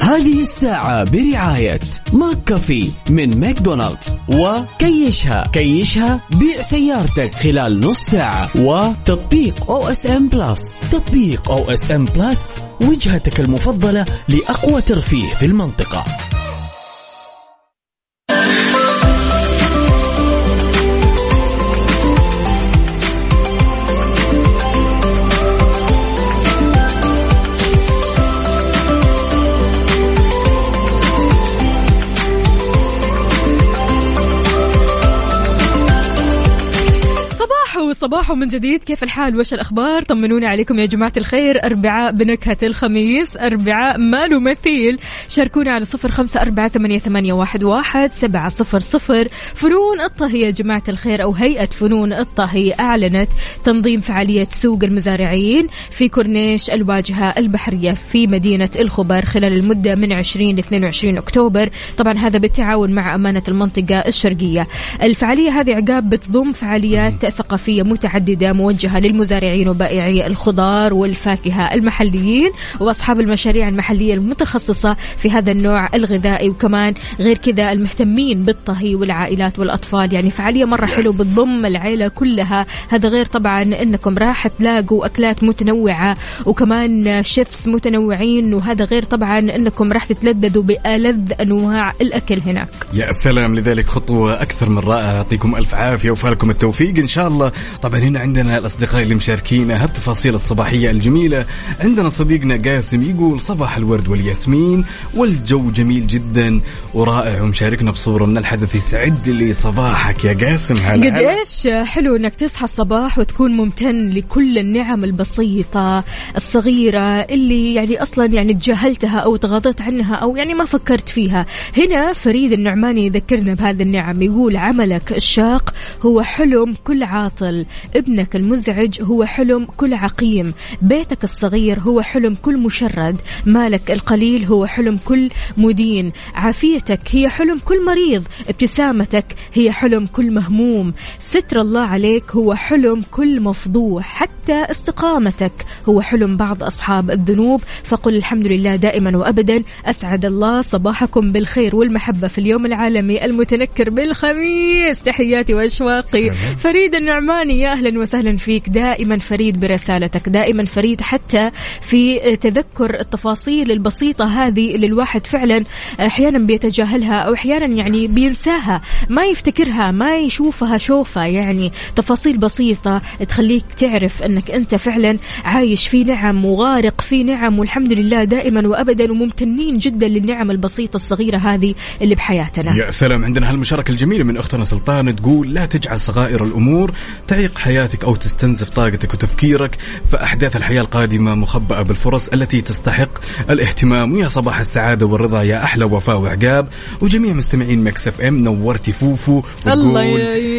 هذه الساعة برعاية McCafé من ماكدونالدز وكيشها. كيشها بيع سيارتك خلال نص ساعة وتطبيق OSN Plus تطبيق OSN Plus وجهتك المفضلة لأقوى ترفيه في المنطقة. صباحو صباحو من جديد. كيف الحال؟ وش الأخبار؟ طمنوني عليكم يا جماعة الخير. أربعاء بنكهة الخميس أربعاء ما له مثيل. شاركونا على صفر خمسة أربعة ثمانية, ثمانية واحد, واحد سبعة صفر صفر. فنون الطهي يا جماعة الخير أو هيئة فنون الطهي أعلنت تنظيم فعالية سوق المزارعين في كورنيش الواجهة البحرية في مدينة الخبر خلال المدة من 20 ل 22 أكتوبر. طبعا هذا بالتعاون مع أمانة المنطقة الشرقية. الفعالية هذه عقاب بتضم فعاليات ثقافية متعددة موجهة للمزارعين وبائعي الخضار والفاكهة المحليين وأصحاب المشاريع المحلية المتخصصة في هذا النوع الغذائي وكمان غير كذا المهتمين بالطهي والعائلات والأطفال. يعني فعالية مرة حلوة بتضم العيلة كلها. هذا غير طبعا أنكم راح تلاقوا أكلات متنوعة وكمان شيفس متنوعين وهذا غير طبعا أنكم راح تتلذذوا بألذ أنواع الأكل هناك. يا سلام لذلك خطوة أكثر من رائعة. يعطيكم ألف عافية وفالكم التوفيق. إن شاء الله طبعا هنا عندنا الأصدقاء اللي مشاركينا هالتفاصيل الصباحية الجميلة. عندنا صديقنا قاسم يقول صباح الورد والياسمين. والجو جميل جدا ورائع ومشاركنا بصورة من الحدث يسعد لي صباحك يا قاسم. هلا قد. إيش حلو إنك تصحى الصباح وتكون ممتن لكل النعم البسيطة الصغيرة اللي يعني أصلا يعني تجاهلتها أو تغاضيت عنها أو يعني ما فكرت فيها. هنا فريد النعماني يذكرنا بهذه النعم يقول عملك الشاق هو حلم كل عاطل. ابنك المزعج هو حلم كل عقيم. بيتك الصغير هو حلم كل مشرد. مالك القليل هو حلم كل مدين. عافيتك هي حلم كل مريض. ابتسامتك هي حلم كل مهموم. ستر الله عليك هو حلم كل مفضوح. حتى استقامتك هو حلم بعض أصحاب الذنوب. فقل الحمد لله دائما وأبدا. أسعد الله صباحكم بالخير والمحبة في اليوم العالمي المتنكر بالخميس. تحياتي وأشواقي. فريد النعماني يا أهلا وسهلا فيك. دائما فريد برسالتك دائما فريد حتى في تذكر التفاصيل البسيطة هذه اللي الواحد فعلا أحيانا بيتجاهلها أو أحيانا يعني بينساها ما يفتكرها ما يشوفها شوفة يعني تفاصيل بسيطة تخليك تعرف أنك أنت فعلا عايش في نعم وغارق في نعم والحمد لله دائما وأبدا وممتنين جدا للنعم البسيطة الصغيرة هذه اللي بحياتنا. يا سلام عندنا هالمشاركة الجميلة من أختنا سلطان تقول لا تجعل صغائر الأمور تعيق حياتك أو تستنزف طاقتك وتفكيرك فأحداث الحياة القادمة مخبأة بالفرص التي تستحق الاهتمام. ويا صباح السعادة والرضا يا أحلى وفاء وعقاب. وجميع مستمعين Mix FM نورتي فوفو الله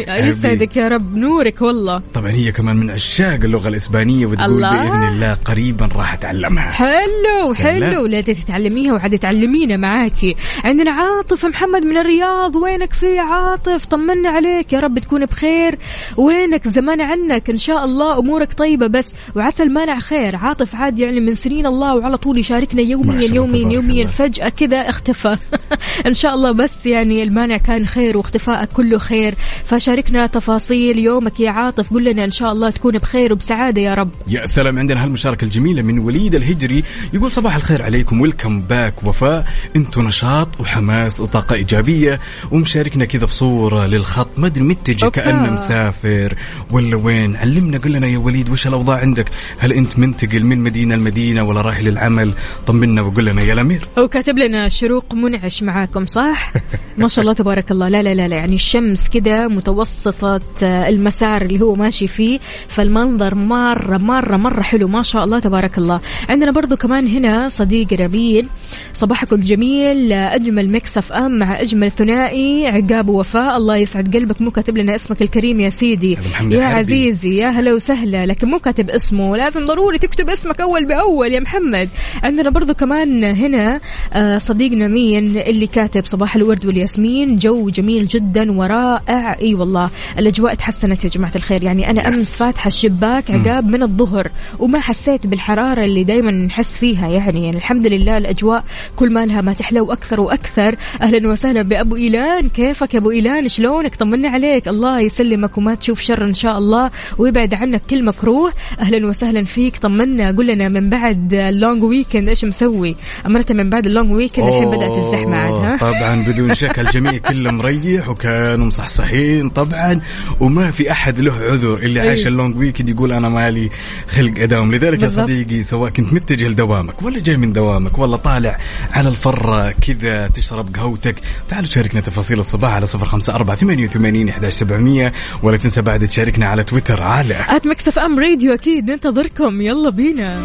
يسعدك يا رب نورك والله. طبعا هي كمان من عشاق اللغة الإسبانية وتقول الله. بإذن الله قريبا راح أتعلمها. حلو. حلو. لا تتعلميها وعاد تعلمينا معاكي. عندنا عاطف محمد من الرياض وينك في عاطف؟ طمنا عليك يا رب تكون بخير. وينك زمان عنك إن شاء الله أمورك طيبة بس. وعسى المانع خير. عاطف عاد يعني من سنين الله وعلى طول يشاركنا يوميا يوميا يوميا. فجأة كذا اختفى. *laughs* إن شاء الله بس يعني المانع كان خير واختفائك كله خير. فشاركنا تفاصيل يومك يا عاطف. قل لنا إن شاء الله تكون بخير وبسعادة يا رب. يا سلام عندنا هالمشاركة الجميلة من وليد الهجري. يقول صباح الخير عليكم. ويلكم باك وفاء. أنتم نشاط وحماس وطاقة إيجابية. ومشاركنا كذا بصورة للخط. ما أدري متجة. كأنه مسافر. ولا وين؟ علمنا قل لنا يا وليد وش الأوضاع عندك؟ هل أنت منتقل من مدينة لمدينة ولا رايح للعمل؟ طمنا وقل لنا يا الأمير. وكاتب لنا شروق منعش معاكم صح؟ ما شاء الله تبارك الله. لا لا لا, لا يعني الشمس كده متوسطة آه، المسار اللي هو ماشي فيه فالمنظر مرة مرة مرة حلو. ما شاء الله تبارك الله. عندنا برضو كمان هنا صديق ربيل. صباحكم جميل آه، أجمل Mix FM مع أجمل ثنائي. عقاب ووفاء الله يسعد قلبك. مو كاتب لنا اسمك الكريم يا سيدي. هذا محمد يا الحربي. عزيزي يا هلا وسهلا. لكن مو كاتب اسمه لازم ضروري تكتب اسمك أول بأول يا محمد. عندنا برضو كمان هنا آه، صديقنا مين؟ اللي كاتب صباح الورد والياسمين. جو جميل جدا ورائع. إي والله الأجواء تحسنت يا جماعة الخير. يعني أنا أمس فاتحة الشباك عقاب من الظهر وما حسيت بالحرارة اللي دائما نحس فيها. يعني, يعني الحمد لله الأجواء كل ما لها ما تحلو أكثر وأكثر. أهلا وسهلا بأبو إيلان. كيفك يا أبو إيلان؟ شلونك؟ طمنا عليك. الله يسلمك وما تشوف شر إن شاء الله ويبعد عنك كل مكروه. أهلا وسهلا فيك. طمنا. قل لنا من بعد ال long weekend إيش مسوي؟ أمرت من بعد ال long weekend الحين بدأت الزحمة عاد ها؟ طبعا بدون *laughs* شك الجميع كله مريح وكانوا مصحصحين طبعا وما في أحد له عذر اللي أيوة. عايش ال long weekend يقول أنا مالي خلق أداوم. لذلك بالضبط. يا صديقي سواء كنت متجه لدوامك ولا جاي من دوامك ولا طالع على الفرة كذا تشرب قهوتك. تعالوا شاركنا تفاصيل الصباح على صفر خمسة أربعة ثمانية وثمانين إحداش سبعمية ولا تنسى بعد تشاركنا على تويتر على at Mix FM Radio أكيد. ننتظركم. يلا بينا.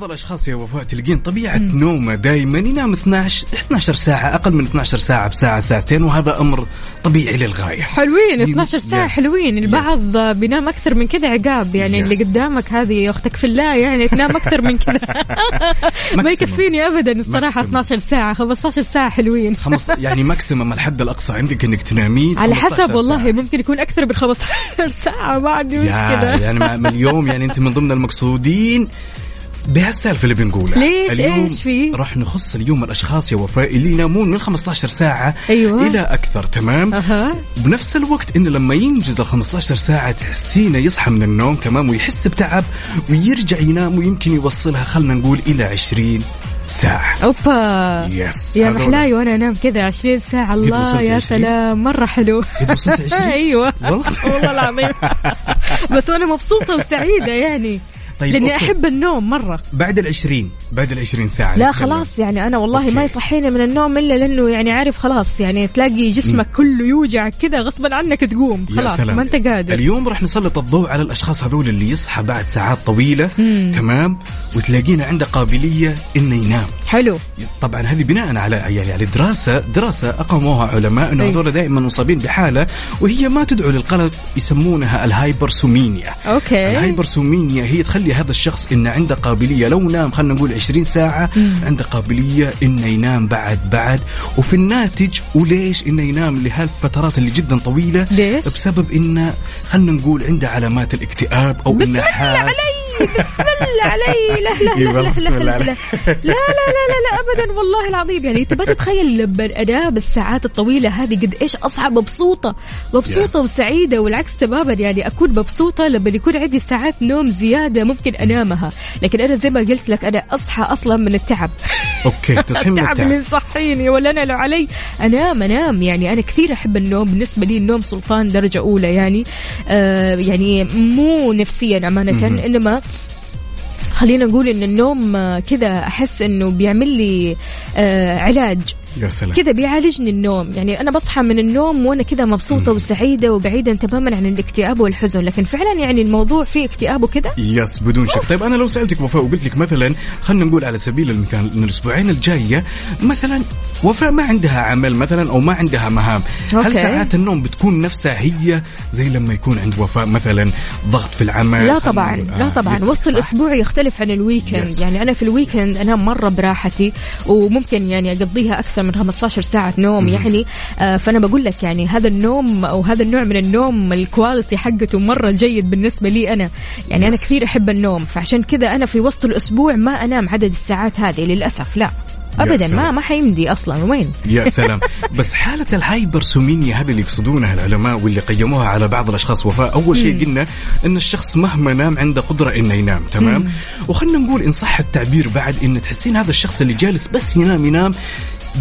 بعض الأشخاص يا وفاء تلقين طبيعة نومه دائما ينام 12 12 ساعة أقل من 12 ساعة بساعة ساعتين وهذا أمر طبيعي للغاية حلوين يم- 12 ساعة yes. حلوين البعض بينام أكثر من كذا عقاب يعني yes. اللي قدامك هذه أختك في الله يعني تنام أكثر من كذا *laughs* ما. يكفيني أبدا الصراحة maximum. 12 ساعة 15 ساعة حلوين خمس *laughs* يعني maximum الحد الأقصى عندك إنك تنامين على 15 حسب والله ساعة. ممكن يكون أكثر من 15 ساعة ما عندي يا مشكلة يعني اليوم يعني أنت من ضمن المقصودين بهالسالفة اللي بنقولها ليش؟ اليوم إيش في؟ راح نخص اليوم الأشخاص يا وفاء اللي ينامون من 15 ساعة أيوة. إلى أكثر تمام أها بنفس الوقت انه لما ينجز ال 15 ساعة تحسينه يصحى من النوم تمام ويحس بتعب ويرجع ينام ويمكن يوصلها خلنا نقول إلى 20 ساعة أوبا يس يا. محلاي وأنا أنام كذا 20 ساعة الله يا 20? سلام مرة حلو قد وصلت 20 *laughs* أيوه والله؟ والله العظيم *laughs* بس وأنا مبسوطة وسعيدة يعني طيب، لأني okay. أحب النوم مرة. بعد العشرين بعد العشرين ساعة لا نتكلم. خلاص يعني أنا والله okay. ما يصحيني من النوم إلا لأنه يعني عارف خلاص يعني تلاقي جسمك كله يوجعك كذا غصبا عنك تقوم. خلاص. ما أنت قادر. اليوم راح نسلط الضوء على الأشخاص هذول اللي يصحى بعد ساعات طويلة. تمام؟ وتلاقينا عنده قابلية إنه ينام. حلو. طبعا هذه بناء على يعني على دراسة دراسة أقاموها علماء إنه أي. هذول دائما مصابين بحالة وهي ما تدعو للقلق يسمونها ال hypersomnia. okay. ال hypersomnia هي تخلي هذا الشخص انه عنده قابلية. لو نام خلينا نقول 20 ساعة عنده قابلية إنه ينام بعد بعد. وفي الناتج وليش إنه ينام لهالفترات اللي جدا طويلة؟ ليش؟ بسبب انه خلينا نقول عنده علامات الاكتئاب أو بسم انه حاس. علي بسم الله علي. لا لا لا بسم لا لا لا. لا لا لا ابدا والله العظيم. يعني تبى *laughs* تتخيل لما انام الساعات الطويلة هذه قد إيش اصحى مبسوطة؟ مبسوطة. وسعيدة والعكس تماما. يعني أكون مبسوطة لما يكون عندي ساعات نوم زيادة ممكن أنامها. لكن أنا زي ما قلت لك أنا أصحى أصلا من التعب. أوكي *laughs* تصحي من التعب اللي يصحيني ولا أنا لو علي. أنام أنام. يعني أنا كثير أحب النوم. بالنسبة لي النوم سلطان درجة أولى. يعني آه يعني مو نفسيا أمانة إنما خلينا نقول إن النوم آه، كذا أحس إنه بيعمل لي آه علاج. يا سلام. كذا بيعالجني النوم. يعني أنا بصحى من النوم وأنا كذا مبسوطة وسعيدة وبعيدا تماما عن الاكتئاب والحزن. لكن فعلا يعني الموضوع فيه اكتئاب وكذا؟ yes بدون شك. طيب أنا لو سألتك وفاء وقلت لك مثلا خلينا نقول على سبيل المثال إن الأسبوعين الجاية مثلا وفاء ما عندها عمل مثلا أو ما عندها مهام. هل okay. ساعات النوم بتكون نفسها هي زي لما يكون عند وفاء مثلا ضغط في العمل؟ لا طبعا لا آه، طبعا. وسط. الأسبوع يختلف عن ال weekend. يعني أنا في ال weekend أنام مرة براحتي وممكن يعني أقضيها أكثر من 15 ساعة نوم يعني آه فأنا بقول لك يعني هذا النوم أو هذا النوع من النوم ال quality حقته مرة جيد بالنسبة لي أنا. يعني أنا. كثير أحب النوم فعشان كذا أنا في وسط الأسبوع ما أنام عدد الساعات هذه للأسف لا. ابدا. ما ما حيمدي أصلا وين؟ يا *laughs* سلام. بس حالة ال hypersomnia هذه اللي يقصدونها العلماء واللي قيموها على بعض الأشخاص وفاء أول شيء قلنا أن الشخص مهما نام عنده قدرة إنه ينام تمام؟ وخلنا نقول إن صح التعبير بعد إن تحسين هذا الشخص اللي جالس بس ينام ينام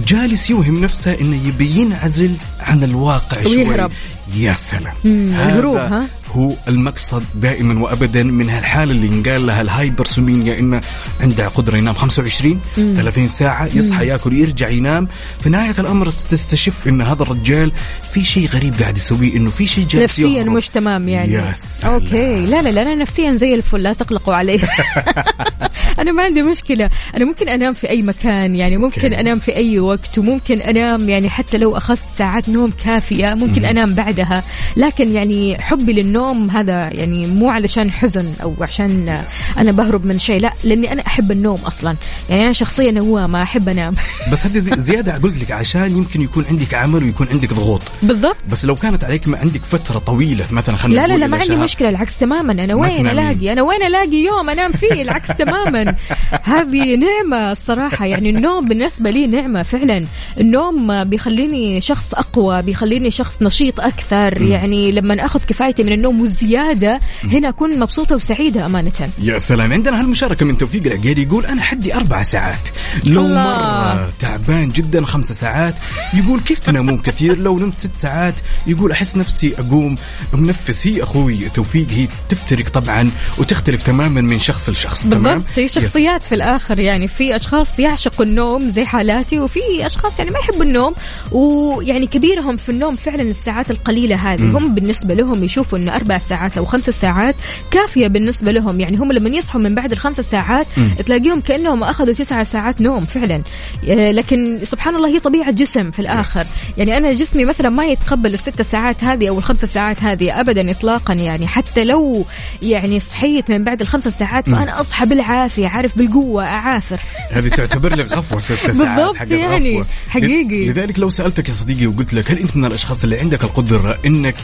جالس يوهم نفسه إنه يبي ينعزل عن الواقع شوي ويهرب. يا سلام. مم، هذا الهروب، ها؟ هو المقصد دائما وابدا من هالحالة اللي ينقال لها الهايبرسومينيا إنه عنده قدرة ينام 25 30 ساعة يصحى يأكل يرجع ينام. في نهاية الأمر تستشف إن هذا الرجال في شيء غريب قاعد يسويه إنه في شيء جالس نفسيا. مش تمام يعني. يا سلام. okay. لا لا لا أنا نفسيا زي الفل لا تقلقوا علي. *laughs* *laughs* أنا ما عندي مشكلة. أنا ممكن أنام في أي مكان يعني ممكن okay. أنام في أي وقت وممكن أنام يعني حتى لو أخذت ساعات نوم كافية ممكن أنام بعدها لكن يعني حبي للنوم هذا يعني مو علشان حزن أو عشان أنا بهرب من شيء لا لأني أنا أحب النوم أصلا. يعني أنا شخصيا نوامه أحب أنام. *laughs* بس هذه زي- زيادة قلت لك عشان يمكن يكون عندك عمل ويكون عندك ضغوط. بالضبط. بس لو كانت عليك ما عندك فترة طويلة مثلا خلينا لا لا لا ما عندي شهر. مشكلة العكس تماما. ما وين تنامين. ألاقي؟ أنا وين ألاقي يوم أنام فيه؟ العكس تماما. هذه نعمة الصراحة. يعني النوم بالنسبة لي نعمة فعلا. النوم بيخليني شخص أقوى بيخليني شخص نشيط أكثر يعني لما أخذ كفايتي من النوم وزيادة هنا أكون مبسوطة وسعيدة أمانة. يا سلام. عندنا هالمشاركة من توفيق العقيري يقول أنا حدي أربع ساعات. لو الله. مرة تعبان جدا خمسة ساعات. يقول كيف تنامون كثير؟ لو نمت ست ساعات. يقول أحس نفسي أقوم منفس هي أخوي توفيق هي تفترق طبعا وتختلف تماما من شخص لشخص تمام؟ بالضبط هي. شخصيات في الآخر يعني في أشخاص يعشقوا النوم زي حالاتي وفي أشخاص يعني ما يحبوا النوم ويعني كبيرهم في النوم فعلا الساعات القليلة هذه. هم بالنسبة لهم يشوفوا إنه أربع ساعات أو خمس ساعات كافية بالنسبة لهم. يعني هم لما يصحوا من بعد الخمس ساعات تلاقيهم كأنهم أخذوا تسع ساعات نوم فعلا. آه، لكن سبحان الله هي طبيعة جسم في الآخر. يعني أنا جسمي مثلا ما يتقبل الست ساعات هذه أو الخمس ساعات هذه ابدا اطلاقا. يعني حتى لو يعني صحيت من بعد الخمس ساعات فأنا أصحى بالعافية عارف بالقوة أعافر. هذه تعتبر لك غفوة ست *laughs* ساعات بالضبط حق يعني، الغفوة. حقيقي. لذلك لو سألتك يا صديقي وقلت لك هل أنت من الأشخاص اللي عندك القدرة أنك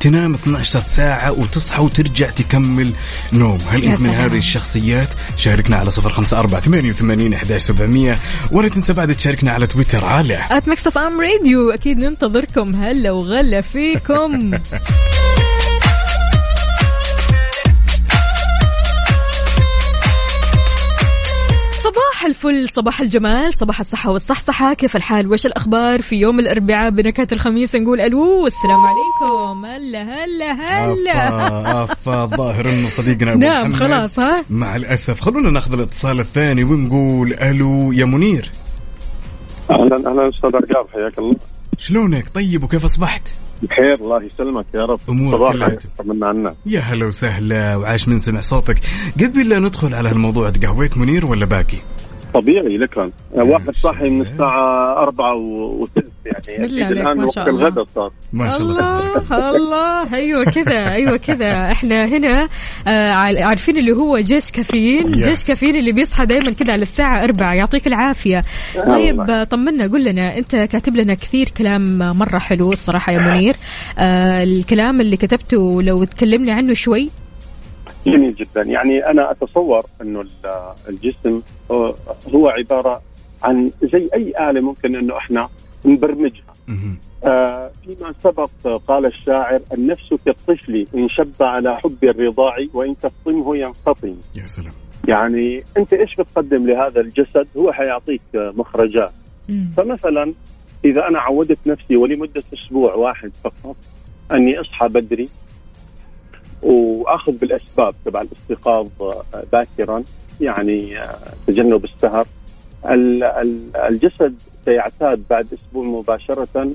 تنام 12 ساعة وتصحى وترجع تكمل نوم. هل يا أنت من. هذه الشخصيات؟ شاركنا على 054 88 11700 ولا تنسى بعد تشاركنا على تويتر على at Mix FM Radio أكيد ننتظركم. هلا وغلا فيكم. *laughs* صباح الفل صباح الجمال صباح الصحة والصحصحة. كيف الحال؟ وش الأخبار في يوم الأربعاء بنكهة الخميس؟ نقول ألو السلام عليكم. هلا هلا هلا. افا الظاهر إنه صديقنا أبو نعم خلاص ها؟ مع الأسف خلونا ناخذ الاتصال الثاني ونقول ألو يا منير. أهلا أهلا أستاذ عقاب حياك الله. شلونك؟ طيب وكيف أصبحت؟ بخير الله يسلمك يا رب. أمورك صباح كلها طمنا عنك يا هلا وسهلا وعاش من سمع صوتك. قبل لا ندخل على هالموضوع تقهويت منير ولا باقي؟ طبيعي لكن واحد صاحي من الساعة أربعة و- وثلث يعني بسم الله عليك، الآن ما وقت شاء الله. الغداء صار. ما شاء الله. الله الله. أيوه كذا أيوه كذا. إحنا هنا آه عارفين اللي هو جيش كافيين. Yes. جيش كافيين اللي بيصحى دائما كذا على الساعة أربعة. يعطيك العافية. طيب آه، طمنا قول لنا. أنت كاتب لنا كثير كلام مرة حلو الصراحة يا منير. آه الكلام اللي كتبته لو تكلمنا عنه شوي. جميل جدا. يعني أنا أتصور أنه ال- الجسم هو- عبارة عن زي أي آلة ممكن أنه إحنا نبرمجها. آه، فيما سبق قال الشاعر النفس كالطفل إن شب على حب الرضاع وإن تفطمه ينفطم. يا سلام. يعني أنت إيش بتقدم لهذا الجسد؟ هو حيعطيك مخرجات. مم. فمثلا إذا أنا عودت نفسي ولمدة أسبوع واحد فقط أني أصحى بدري وأخذ بالأسباب تبع الاستيقاظ آه، باكرا يعني آه، تجنب السهر. ال- ال- الجسد سيعتاد بعد أسبوع مباشرة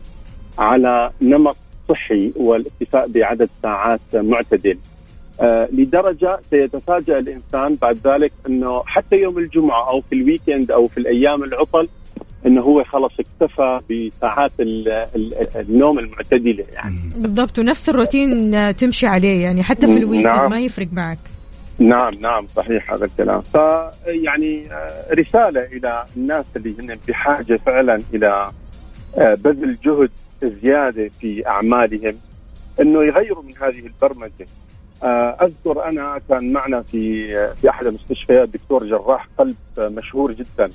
على نمط صحي والاكتفاء بعدد ساعات معتدل. آه، لدرجة سيتفاجأ الإنسان بعد ذلك إنه حتى يوم الجمعة أو في ال weekend أو في الأيام العطل إنه هو خلص اكتفى بساعات ال- ال- النوم المعتدلة يعني. بالضبط ونفس الروتين تمشي عليه يعني حتى في ال weekend نعم. ما يفرق معك نعم نعم صحيح هذا الكلام فيعني آه، رسالة إلى الناس اللي هن بحاجة فعلا إلى آه، بذل جهد زيادة في أعمالهم إنه يغيروا من هذه البرمجة أذكر أنا كان معنا في آه، في أحد المستشفيات دكتور جراح قلب آه، مشهور جدا.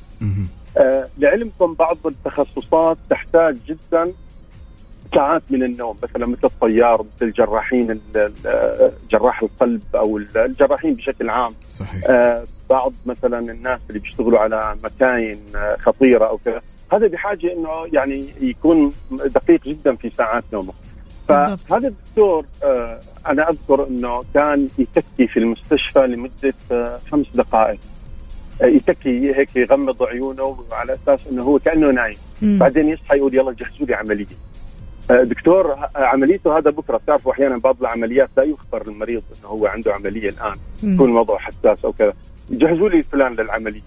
آه، لعلمكم بعض التخصصات تحتاج جدا ساعات من النوم مثلا مثل الطيار مثل الجراحين ال- ال- جراح القلب أو ال- الجراحين بشكل عام صحيح آه، بعض مثلا الناس اللي بيشتغلوا على مكاين آه، خطيرة أو كذا هذا بحاجة إنه يعني يكون دقيق جدا في ساعات نومه. فهذا الدكتور آه، أنا أذكر إنه كان يتكي في المستشفى لمدة آه، خمس دقائق. آه، يتكي هيك يغمض عيونه على أساس إنه هو كأنه نايم. بعدين يصحى يقول يلا جهزوا لي عملية. دكتور عمليته هذا بكرة. بتعرفوا أحيانا بعض العمليات لا يخبر المريض إنه هو عنده عملية الآن. يكون الموضوع حساس أو كذا. جهزوا لي فلان للعملية.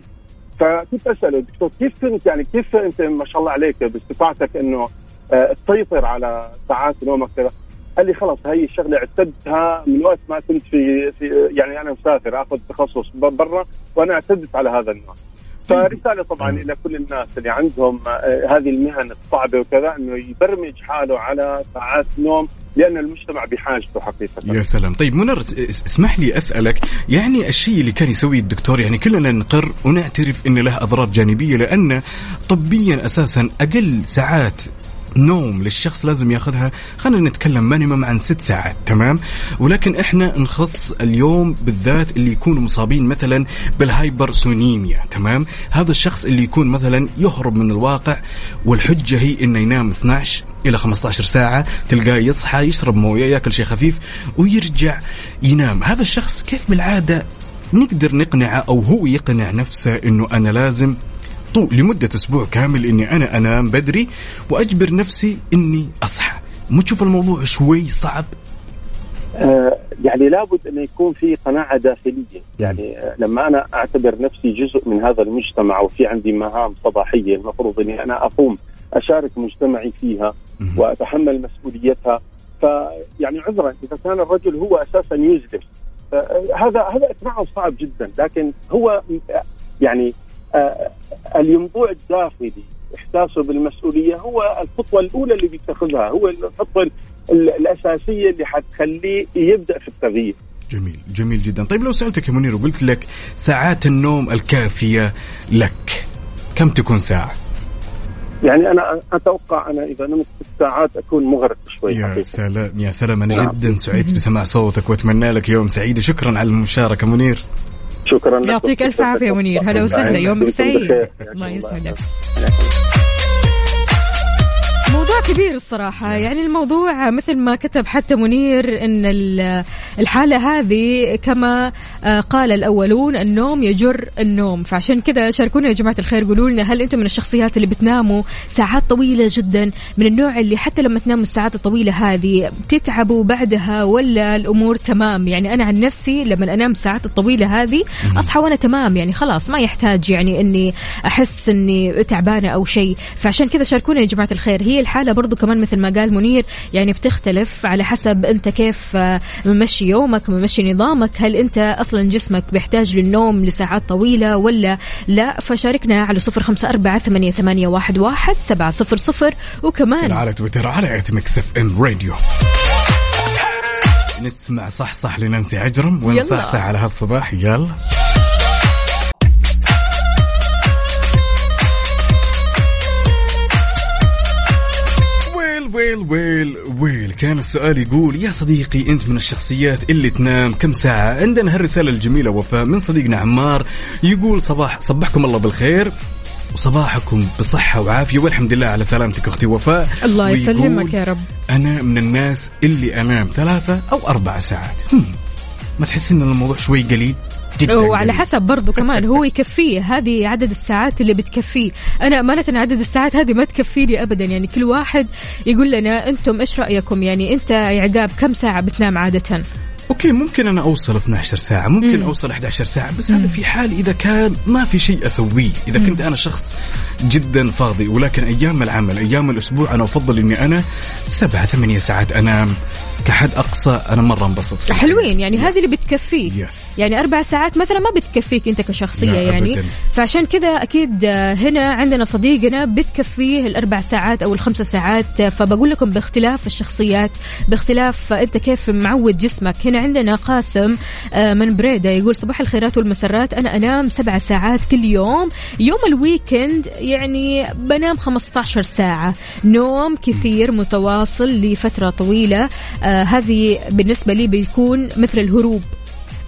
فكنت أسأله دكتور كيف كنت يعني كيف أنت ما شاء الله عليك باستطاعتك إنه تسيطر على ساعات نومك كذا قال لي خلاص هي الشغلة اعتدتها من وقت ما كنت في, في يعني أنا مسافر آخذ تخصص برا وأنا اعتدت على هذا النوع. فرسالة طبعا إلى كل الناس اللي عندهم آه، هذه المهن الصعبة وكذا إنه يبرمج حاله على ساعات نوم لأن المجتمع بحاجته حقيقة. يا سلام. طيب منر اس- اس- اسمح لي أسألك يعني الشيء اللي كان يسويه الدكتور يعني كلنا نقر ونعترف إن له أضرار جانبية لأن طبيا أساسا أقل ساعات نوم للشخص لازم ياخذها. خلينا نتكلم minimum عن ست ساعات تمام؟ ولكن إحنا نخص اليوم بالذات اللي يكونوا مصابين مثلا بال hypersomnia تمام؟ هذا الشخص اللي يكون مثلا يهرب من الواقع والحجة هي إنه ينام 12 إلى 15 ساعة تلقاه يصحى يشرب موية يأكل شيء خفيف ويرجع ينام. هذا الشخص كيف بالعادة نقدر نقنعه أو هو يقنع نفسه إنه أنا لازم طول لمدة أسبوع كامل إني أنا أنام بدري وأجبر نفسي إني أصحى. مو تشوف الموضوع شوي صعب؟ آه، يعني لابد أن يكون في قناعة داخلية. يعني؟ آه، لما أنا أعتبر نفسي جزء من هذا المجتمع وفي عندي مهام صباحية المفروض أني أنا أقوم أشارك مجتمعي فيها مهم. وأتحمل مسؤوليتها. فيعني عذرا إذا كان الرجل هو أساسا يجلس آه، هذا هذا إقناعه صعب جدا لكن هو آه، يعني الينبوع الداخلي احساسه بالمسؤولية هو الخطوة الأولى اللي بيتخذها هو الخطوة ال- الأساسية اللي حتخليه يبدأ في التغيير. جميل جميل جدا. طيب لو سألتك يا منير وقلت لك ساعات النوم الكافية لك كم تكون ساعة؟ يعني أنا أتوقع أنا إذا نمت ست ساعات أكون مغرق شوي يا حقيقة. سلام يا سلام أنا نعم. جدا سعيد بسماع صوتك وأتمنى لك يوم سعيد. وشكرا على المشاركة منير. شكرا لكم. يعطيك ألف عافية منير. هلا وسهلا. يومك سعيد. الله يسعدك. موضوع كبير الصراحة. يعني الموضوع مثل ما كتب حتى منير أن ال- الحالة هذه كما آه، قال الأولون النوم يجر النوم. فعشان كذا شاركونا يا جماعة الخير قولوا لنا هل أنتم من الشخصيات اللي بتناموا ساعات طويلة جدا؟ من النوع اللي حتى لما تناموا الساعات الطويلة هذه بتتعبوا بعدها ولا الأمور تمام؟ يعني أنا عن نفسي لما أنام الساعات الطويلة هذه أصحى وأنا تمام. يعني خلاص ما يحتاج يعني أني أحس أني تعبانة أو شيء. فعشان كذا شاركونا يا جماعة الخير. هي الحالة برضو كمان مثل ما قال منير يعني بتختلف على حسب أنت كيف آه، ممشي يومك ممشي نظامك هل أنت أصلا جسمك بيحتاج للنوم لساعات طويلة ولا لا؟ فشاركنا على صفر خمسة أربعة ثمانية, ثمانية واحد, واحد سبعة صفر صفر وكمان على تويتر على at Mix FM Radio نسمع صح صح لنانسي عجرم. ونصحصح على هالصباح يلا. ويل ويل ويل. كان السؤال يقول يا صديقي أنت من الشخصيات اللي تنام كم ساعة؟ عندنا هالرسالة الجميلة وفاء من صديقنا عمار. يقول صباح صبحكم الله بالخير وصباحكم بصحة وعافية والحمد لله على سلامتك أختي وفاء. الله يسلمك يا رب. أنا من الناس اللي أنام ثلاثة أو أربع ساعات. هم. ما تحس إن الموضوع شوي قليل؟ جدا وعلى. حسب برضو كمان هو يكفيه هذه عدد الساعات اللي بتكفيه. أنا امانه عدد الساعات هذه ما تكفيني ابدا. يعني كل واحد يقول لنا أنتم إيش رأيكم؟ يعني أنت يا عقاب كم ساعة بتنام عادة؟ أوكي ممكن أنا أوصل 12 ساعة ممكن مم. أوصل 11 ساعة بس هذا في حال إذا كان ما في شيء أسويه. إذا كنت أنا شخص جدا فاضي ولكن أيام العمل أيام الأسبوع أنا أفضل إني أنا سبعة ثمانية ساعات أنام. كحد أقصى أنا مرة انبسط فيه. حلوين يعني هذه. اللي بتكفيك Yes. يعني أربع ساعات مثلا ما بتكفيك أنت كشخصية لا، يعني أبداً. فعشان كذا أكيد آه، هنا عندنا صديقنا بتكفيه الأربع ساعات أو الخمسة ساعات آه، فبقول لكم باختلاف الشخصيات باختلاف آه، أنت كيف معود جسمك هنا عندنا قاسم آه، من بريدة يقول صباح الخيرات والمسرات أنا أنام سبع ساعات كل يوم يوم الويكند يعني بنام 15 ساعة نوم كثير متواصل لفترة طويلة آه هذه بالنسبة لي بيكون مثل الهروب.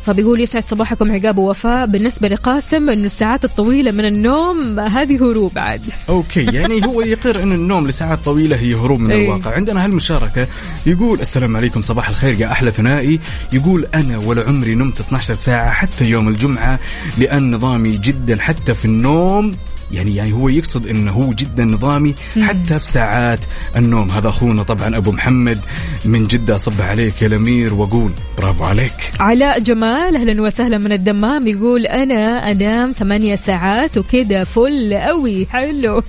فبيقول يسعد صباحكم عقاب ووفاء. بالنسبة لقاسم انه الساعات الطويلة من النوم هذه هروب عاد. أوكي يعني *laughs* هو يقر إن النوم لساعات طويلة هي هروب من إيه. الواقع. عندنا هالمشاركة يقول السلام عليكم صباح الخير يا أحلى ثنائي. يقول أنا ولا عمري نمت 12 ساعة حتى يوم الجمعة لأن نظامي جدا حتى في النوم يعني يعني هو يقصد إنه هو جدا نظامي حتى في ساعات النوم. هذا أخونا طبعا أبو محمد من جدة. صبح عليك يا الأمير واقول برافو عليك. علاء جمال أهلا وسهلا من الدمام. يقول أنا أنام ثمانية ساعات وكذا فل قوي حلو.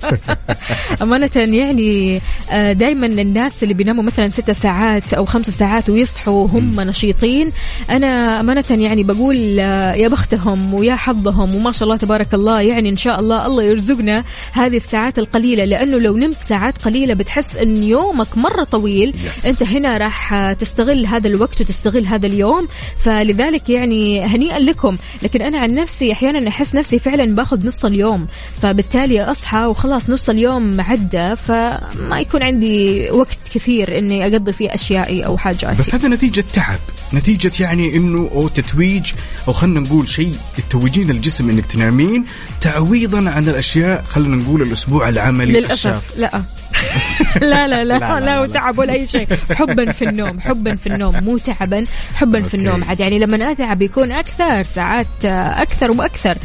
*laughs* أمانة يعني دائما الناس اللي بيناموا مثلا ستة ساعات أو خمسة ساعات ويصحوا هم نشيطين. أنا أمانة يعني بقول آه، يا بختهم ويا حظهم. وما شاء الله تبارك الله يعني إن شاء الله الله يرزقنا هذه الساعات القليلة لأنه لو نمت ساعات قليلة بتحس إن يومك مرة طويل. Yes. أنت هنا راح تستغل هذا الوقت وتستغل هذا اليوم. فلذلك يعني هنيئا لكم. لكن أنا عن نفسي أحيانا أحس نفسي فعلا باخذ نص اليوم. فبالتالي أصحى وخلاص نص اليوم عدى فما يكون عندي وقت كثير إني أقضي فيه أشيائي أو حاجاتي. بس هذا نتيجة تعب. نتيجة يعني إنه أو تتويج أو خلينا نقول شيء تتوجين الجسم إنك تنامين تعويضا عن الاشياء خلينا نقول الأسبوع العملي للأسف *laughs* لا. لا لا لا لا،. وتعب ولا أي شيء. حبا في النوم حبا في النوم مو تعبا حبا في. النوم عاد. يعني لما أتعب يكون أكثر ساعات آه، أكثر وأكثر.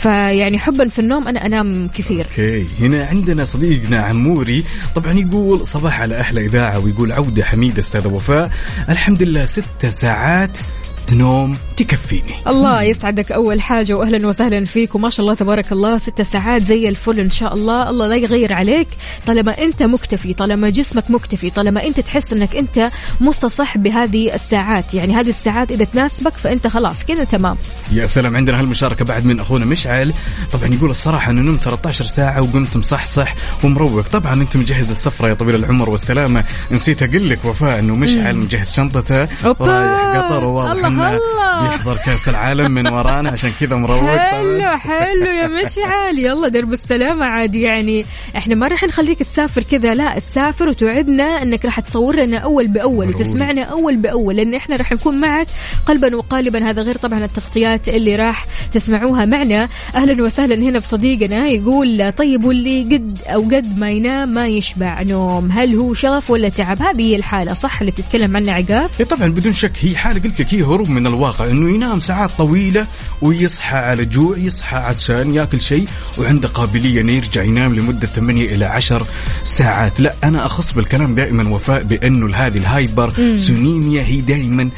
فيعني حبا في النوم أنا أنام كثير. okay. هنا عندنا صديقنا عموري طبعا يقول صباح على أحلى إذاعة ويقول عودة حميدة أستاذة وفاء. الحمد لله ست ساعات نوم تكفيني. الله يسعدك أول حاجة واهلا وسهلا فيك وما شاء الله تبارك الله ست ساعات زي الفل إن شاء الله. الله لا يغير عليك. طالما أنت مكتفي طالما جسمك مكتفي طالما أنت تحس إنك أنت مستصح بهذه الساعات. يعني هذه الساعات إذا تناسبك فأنت خلاص كذا تمام. يا سلام عندنا هالمشاركة بعد من أخونا مشعل. طبعا يقول الصراحة أنا نمت 13 ساعة وقمت مصحصح ومروق. طبعا أنت مجهز السفرة يا طويل العمر والسلامة. نسيت أقول لك وفاء أنه مشعل مجهز شنطته. رايح قطر الله لأنه الله. بيحضر كأس العالم من ورانا عشان كذا مروق. حلو حلو يا مشعل. يلا درب السلامة عادي يعني إحنا ما راح نخليك تسافر كذا لا تسافر وتوعدنا إنك راح تصور لنا أول بأول ضروري. وتسمعنا أول بأول لأن إحنا راح نكون معك قلبا وقالبا. هذا غير طبعا التغطيات اللي راح تسمعوها معنا. أهلا وسهلا هنا بصديقنا يقول طيب واللي قد أو قد ما ينام ما يشبع نوم؟ هل هو شغف ولا تعب؟ هذه هي الحالة صح؟ اللي بتتكلم عنها عقاب؟ إيه طبعا بدون شك هي حالة قلت لك هي هروب من الواقع إنه ينام ساعات طويلة ويصحى على جوع يصحى عطشان ياكل شيء وعنده قابلية إنه يرجع ينام لمدة 8 إلى 10 ساعات. لا أنا أخص بالكلام دائما وفاء بأنه هذه ال hypersomnia هي دائما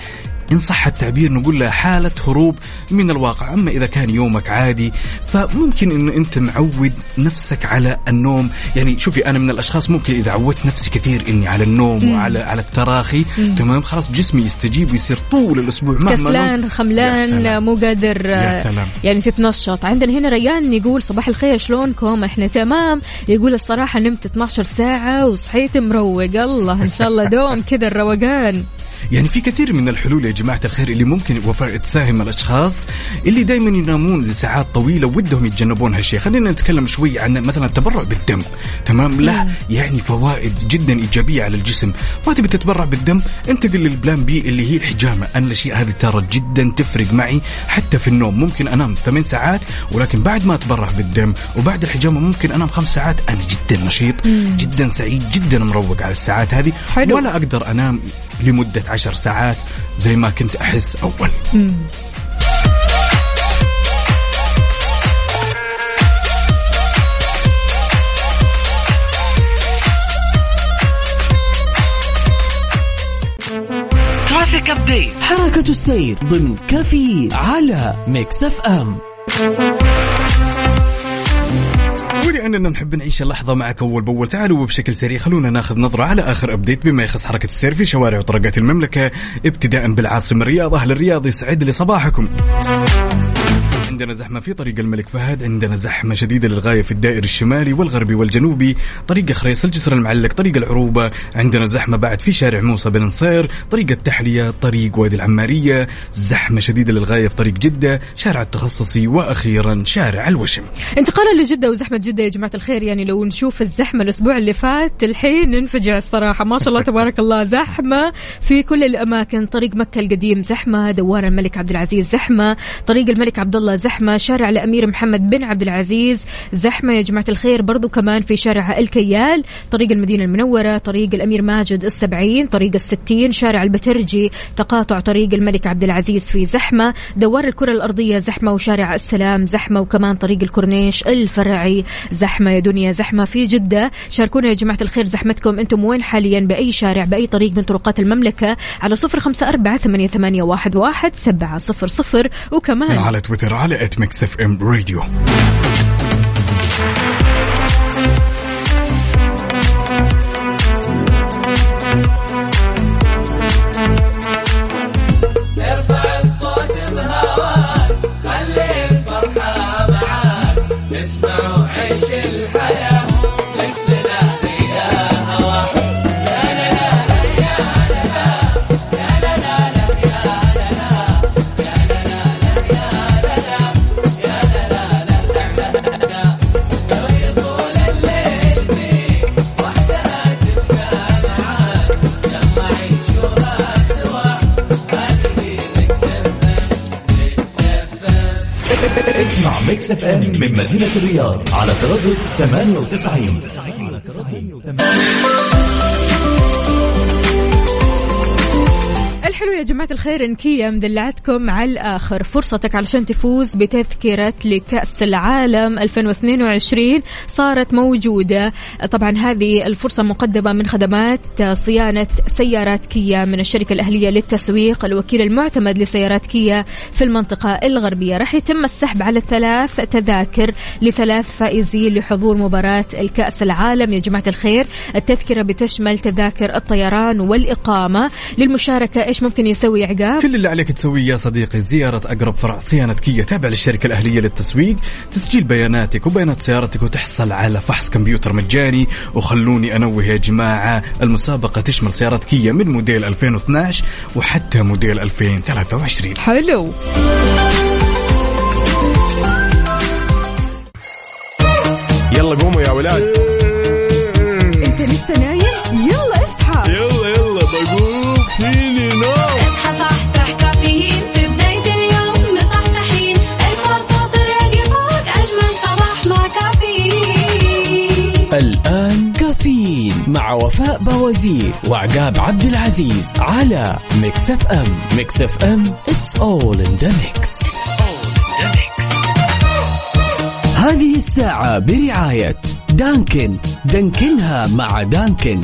إن صح التعبير نقول لها حالة هروب من الواقع. أما إذا كان يومك عادي فممكن أنه أنت معود نفسك على النوم. يعني شوفي أنا من الأشخاص ممكن إذا عودت نفسي كثير إني على النوم وعلى على التراخي تمام خلاص جسمي يستجيب ويصير طول الأسبوع. مهما كسلان خملان. مو قادر يا سلام. يعني تتنشط عندنا هنا ريان يقول صباح الخير شلونكم؟ إحنا تمام. يقول الصراحة نمت 12 ساعة وصحيت مروق. الله إن شاء الله دوم كذا الروقان. يعني في كثير من الحلول يا جماعة الخير اللي ممكن وفاء تساهم الأشخاص اللي دائما ينامون لساعات طويلة ودهم يتجنبون هالشيء خلينا نتكلم شوي عن مثلا التبرع بالدم. تمام؟ له يعني فوائد جدا إيجابية على الجسم. ما تبي تتبرع بالدم؟ انتقل للبلان بي اللي هي الحجامة. أنا الأشياء هذه ترى جدا تفرق معي حتى في النوم. ممكن أنام ثمان ساعات ولكن بعد ما أتبرع بالدم وبعد الحجامة ممكن أنام خمس ساعات. أنا جدا نشيط جدا سعيد جدا مروق على الساعات هذه. حلو. ولا أقدر أنام لمدة عشر ساعات زي ما كنت أحس أول. traffic update حركة السير ضمن كفي على Mix FM. ولأننا نحب نعيش اللحظة معك أول بأول. تعالوا وبشكل سريع خلونا ناخذ نظرة على آخر update بما يخص حركة السير في شوارع وطرقات المملكة ابتداء بالعاصمة الرياض. أهل الرياض يسعد صباحكم. عندنا زحمة في طريق الملك فهد عندنا زحمة شديدة للغاية في الدائر الشمالي والغربي والجنوبي طريق خريص الجسر المعلق طريق العروبة عندنا زحمة بعد في شارع موسى بن نصير طريق التحلية طريق وادي العمارية زحمة شديدة للغاية في طريق جدة شارع التخصصي وأخيرا شارع الوشم. انتقالا لجدة وزحمة جدة يا جماعة الخير يعني لو نشوف الزحمة الأسبوع اللي فات الحين ننفجع الصراحة. ما شاء الله *laughs* تبارك الله. زحمة في كل الأماكن. طريق مكة القديم زحمة دوار الملك عبد العزيز زحمة طريق الملك عبد الله زحمة. شارع الأمير محمد بن عبد العزيز زحمة. يا جماعة الخير برضو كمان في شارع الكيال طريق المدينة المنورة طريق الأمير ماجد السبعين طريق الستين شارع البترجي تقاطع طريق الملك عبد العزيز في زحمة دوار الكرة الأرضية زحمة وشارع السلام زحمة وكمان طريق الكورنيش الفرعي زحمة. يا دنيا زحمة في جدة. شاركونا يا جماعة الخير زحمتكم أنتم وين حاليا؟ بأي شارع بأي طريق من طرقات المملكة؟ على صفر خمسة أربعة ثمانية, ثمانية واحد, واحد سبعة صفر صفر. وكمان على تويتر على at Mix FM Radio Mix FM من مدينة الرياض على تردد 98 الحلو يا جماعة الخير إن كيا مدلعتكم على الآخر. فرصتك علشان تفوز بتذكرة لكأس العالم 2022 صارت موجودة. طبعا هذه الفرصة مقدمة من خدمات صيانة سيارات كيا من الشركة الأهلية للتسويق الوكيل المعتمد لسيارات كيا في المنطقة الغربية. راح يتم السحب على ثلاث تذاكر لثلاث فائزين لحضور مباراة الكأس العالم. يا جماعة الخير التذكرة بتشمل تذاكر الطيران والإقامة. للمشاركة إيش ممكن ممكن يسوي عقاب كل اللي عليك تسويه يا صديقي زيارة أقرب فرع صيانة كيا تابع للشركة الأهلية للتسويق تسجيل بياناتك وبيانات سيارتك وتحصل على فحص كمبيوتر مجاني. وخلوني أنوه يا جماعة المسابقة تشمل سيارات كيا من موديل 2012 وحتى موديل 2023 حلو. يلا قوموا يا ولاد. إنت لسه نايم؟ يلا اصحى. يلا يلا بقوم. فيني نوم مع وفاء بوازير وعقاب عبد العزيز على Mix FM. Mix FM it's all in the mix. هذه الساعة برعاية دانكن. دانكنها مع دانكن.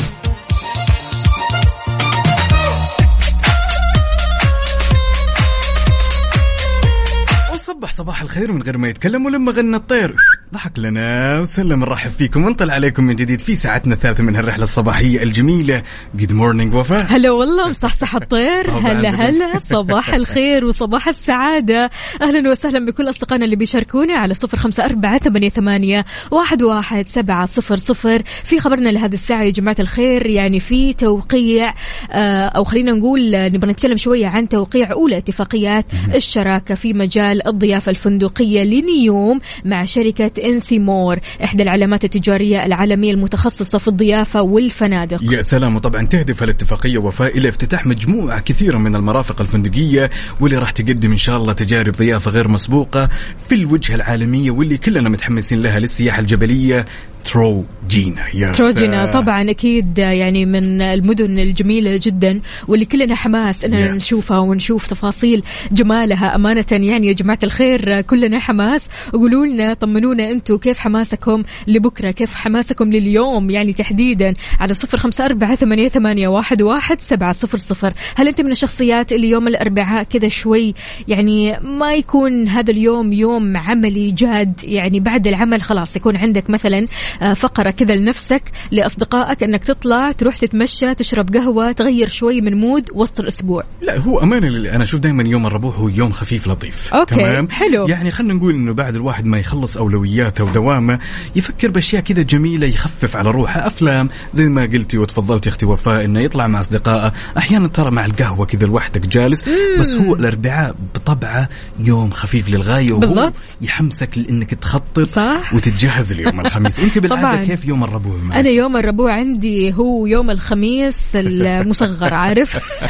وصبح صباح الخير من غير ما يتكلم ولما غنى الطير. ضحك لنا وسلم نرحب فيكم ونطلع عليكم من جديد في ساعتنا الثالثة من هالرحلة الصباحية الجميلة. good morning وفاء. هلا والله مصحصح الطير. هلا هلا. صباح الخير وصباح السعادة. أهلا وسهلا بكل أصدقائنا اللي بيشاركونا على صفر خمسة أربعة ثمانية, ثمانية واحد, واحد سبعة صفر صفر. في خبرنا لهذه الساعة يا جماعة الخير يعني في توقيع آه، أو خلينا نقول آه، نبغى نتكلم شوية عن توقيع أولى اتفاقيات الشراكة في مجال الضيافة الفندقية لنيوم مع شركة انسيمور إحدى العلامات التجارية العالمية المتخصصة في الضيافة والفنادق. يا سلام وطبعا تهدف الاتفاقية وفاء إلى افتتاح مجموعة كثيرة من المرافق الفندقية واللي راح تقدم إن شاء الله تجارب ضيافة غير مسبوقة في الوجهة العالمية واللي كلنا متحمسين لها للسياحة الجبلية. تروجينا يا تروجينا. طبعا أكيد يعني من المدن الجميلة جدا واللي كلنا حماس إننا Yes. نشوفها ونشوف تفاصيل جمالها أمانة. يعني يا جماعة الخير كلنا حماس. قولوا لنا طمنونا أنتم كيف حماسكم لبكرة؟ كيف حماسكم لليوم؟ يعني تحديدا على صفر خمسة أربعة ثمانية, ثمانية واحد, واحد سبعة صفر صفر. هل أنت من الشخصيات اللي يوم الأربعاء كذا شوي يعني ما يكون هذا اليوم يوم عملي جاد؟ يعني بعد العمل خلاص يكون عندك مثلا آه، فقرة كذا لنفسك لأصدقائك أنك تطلع تروح تتمشى تشرب قهوة تغير شوي من mood وسط الأسبوع. لا هو أمانة أنا أشوف دائما يوم الربوع هو يوم خفيف لطيف. okay، تمام؟ حلو. يعني خلينا نقول إنه بعد الواحد ما يخلص أولوياته ودوامه يفكر بأشياء كذا جميلة يخفف على روحه. أفلام زي ما قلتي وتفضلتي أختي وفاء إنه يطلع مع أصدقائه. أحيانا ترى مع القهوة كذا لوحدك جالس بس هو الأربعاء بطبعه يوم خفيف للغاية وهو بالضبط. يحمسك لإنك تخطط صح. وتتجهز ليوم الخميس. *laughs* أنت بالعاده طبعاً. كيف يوم الربوع معك؟ أنا يوم الربوع عندي هو يوم الخميس المصغر *laughs* عارف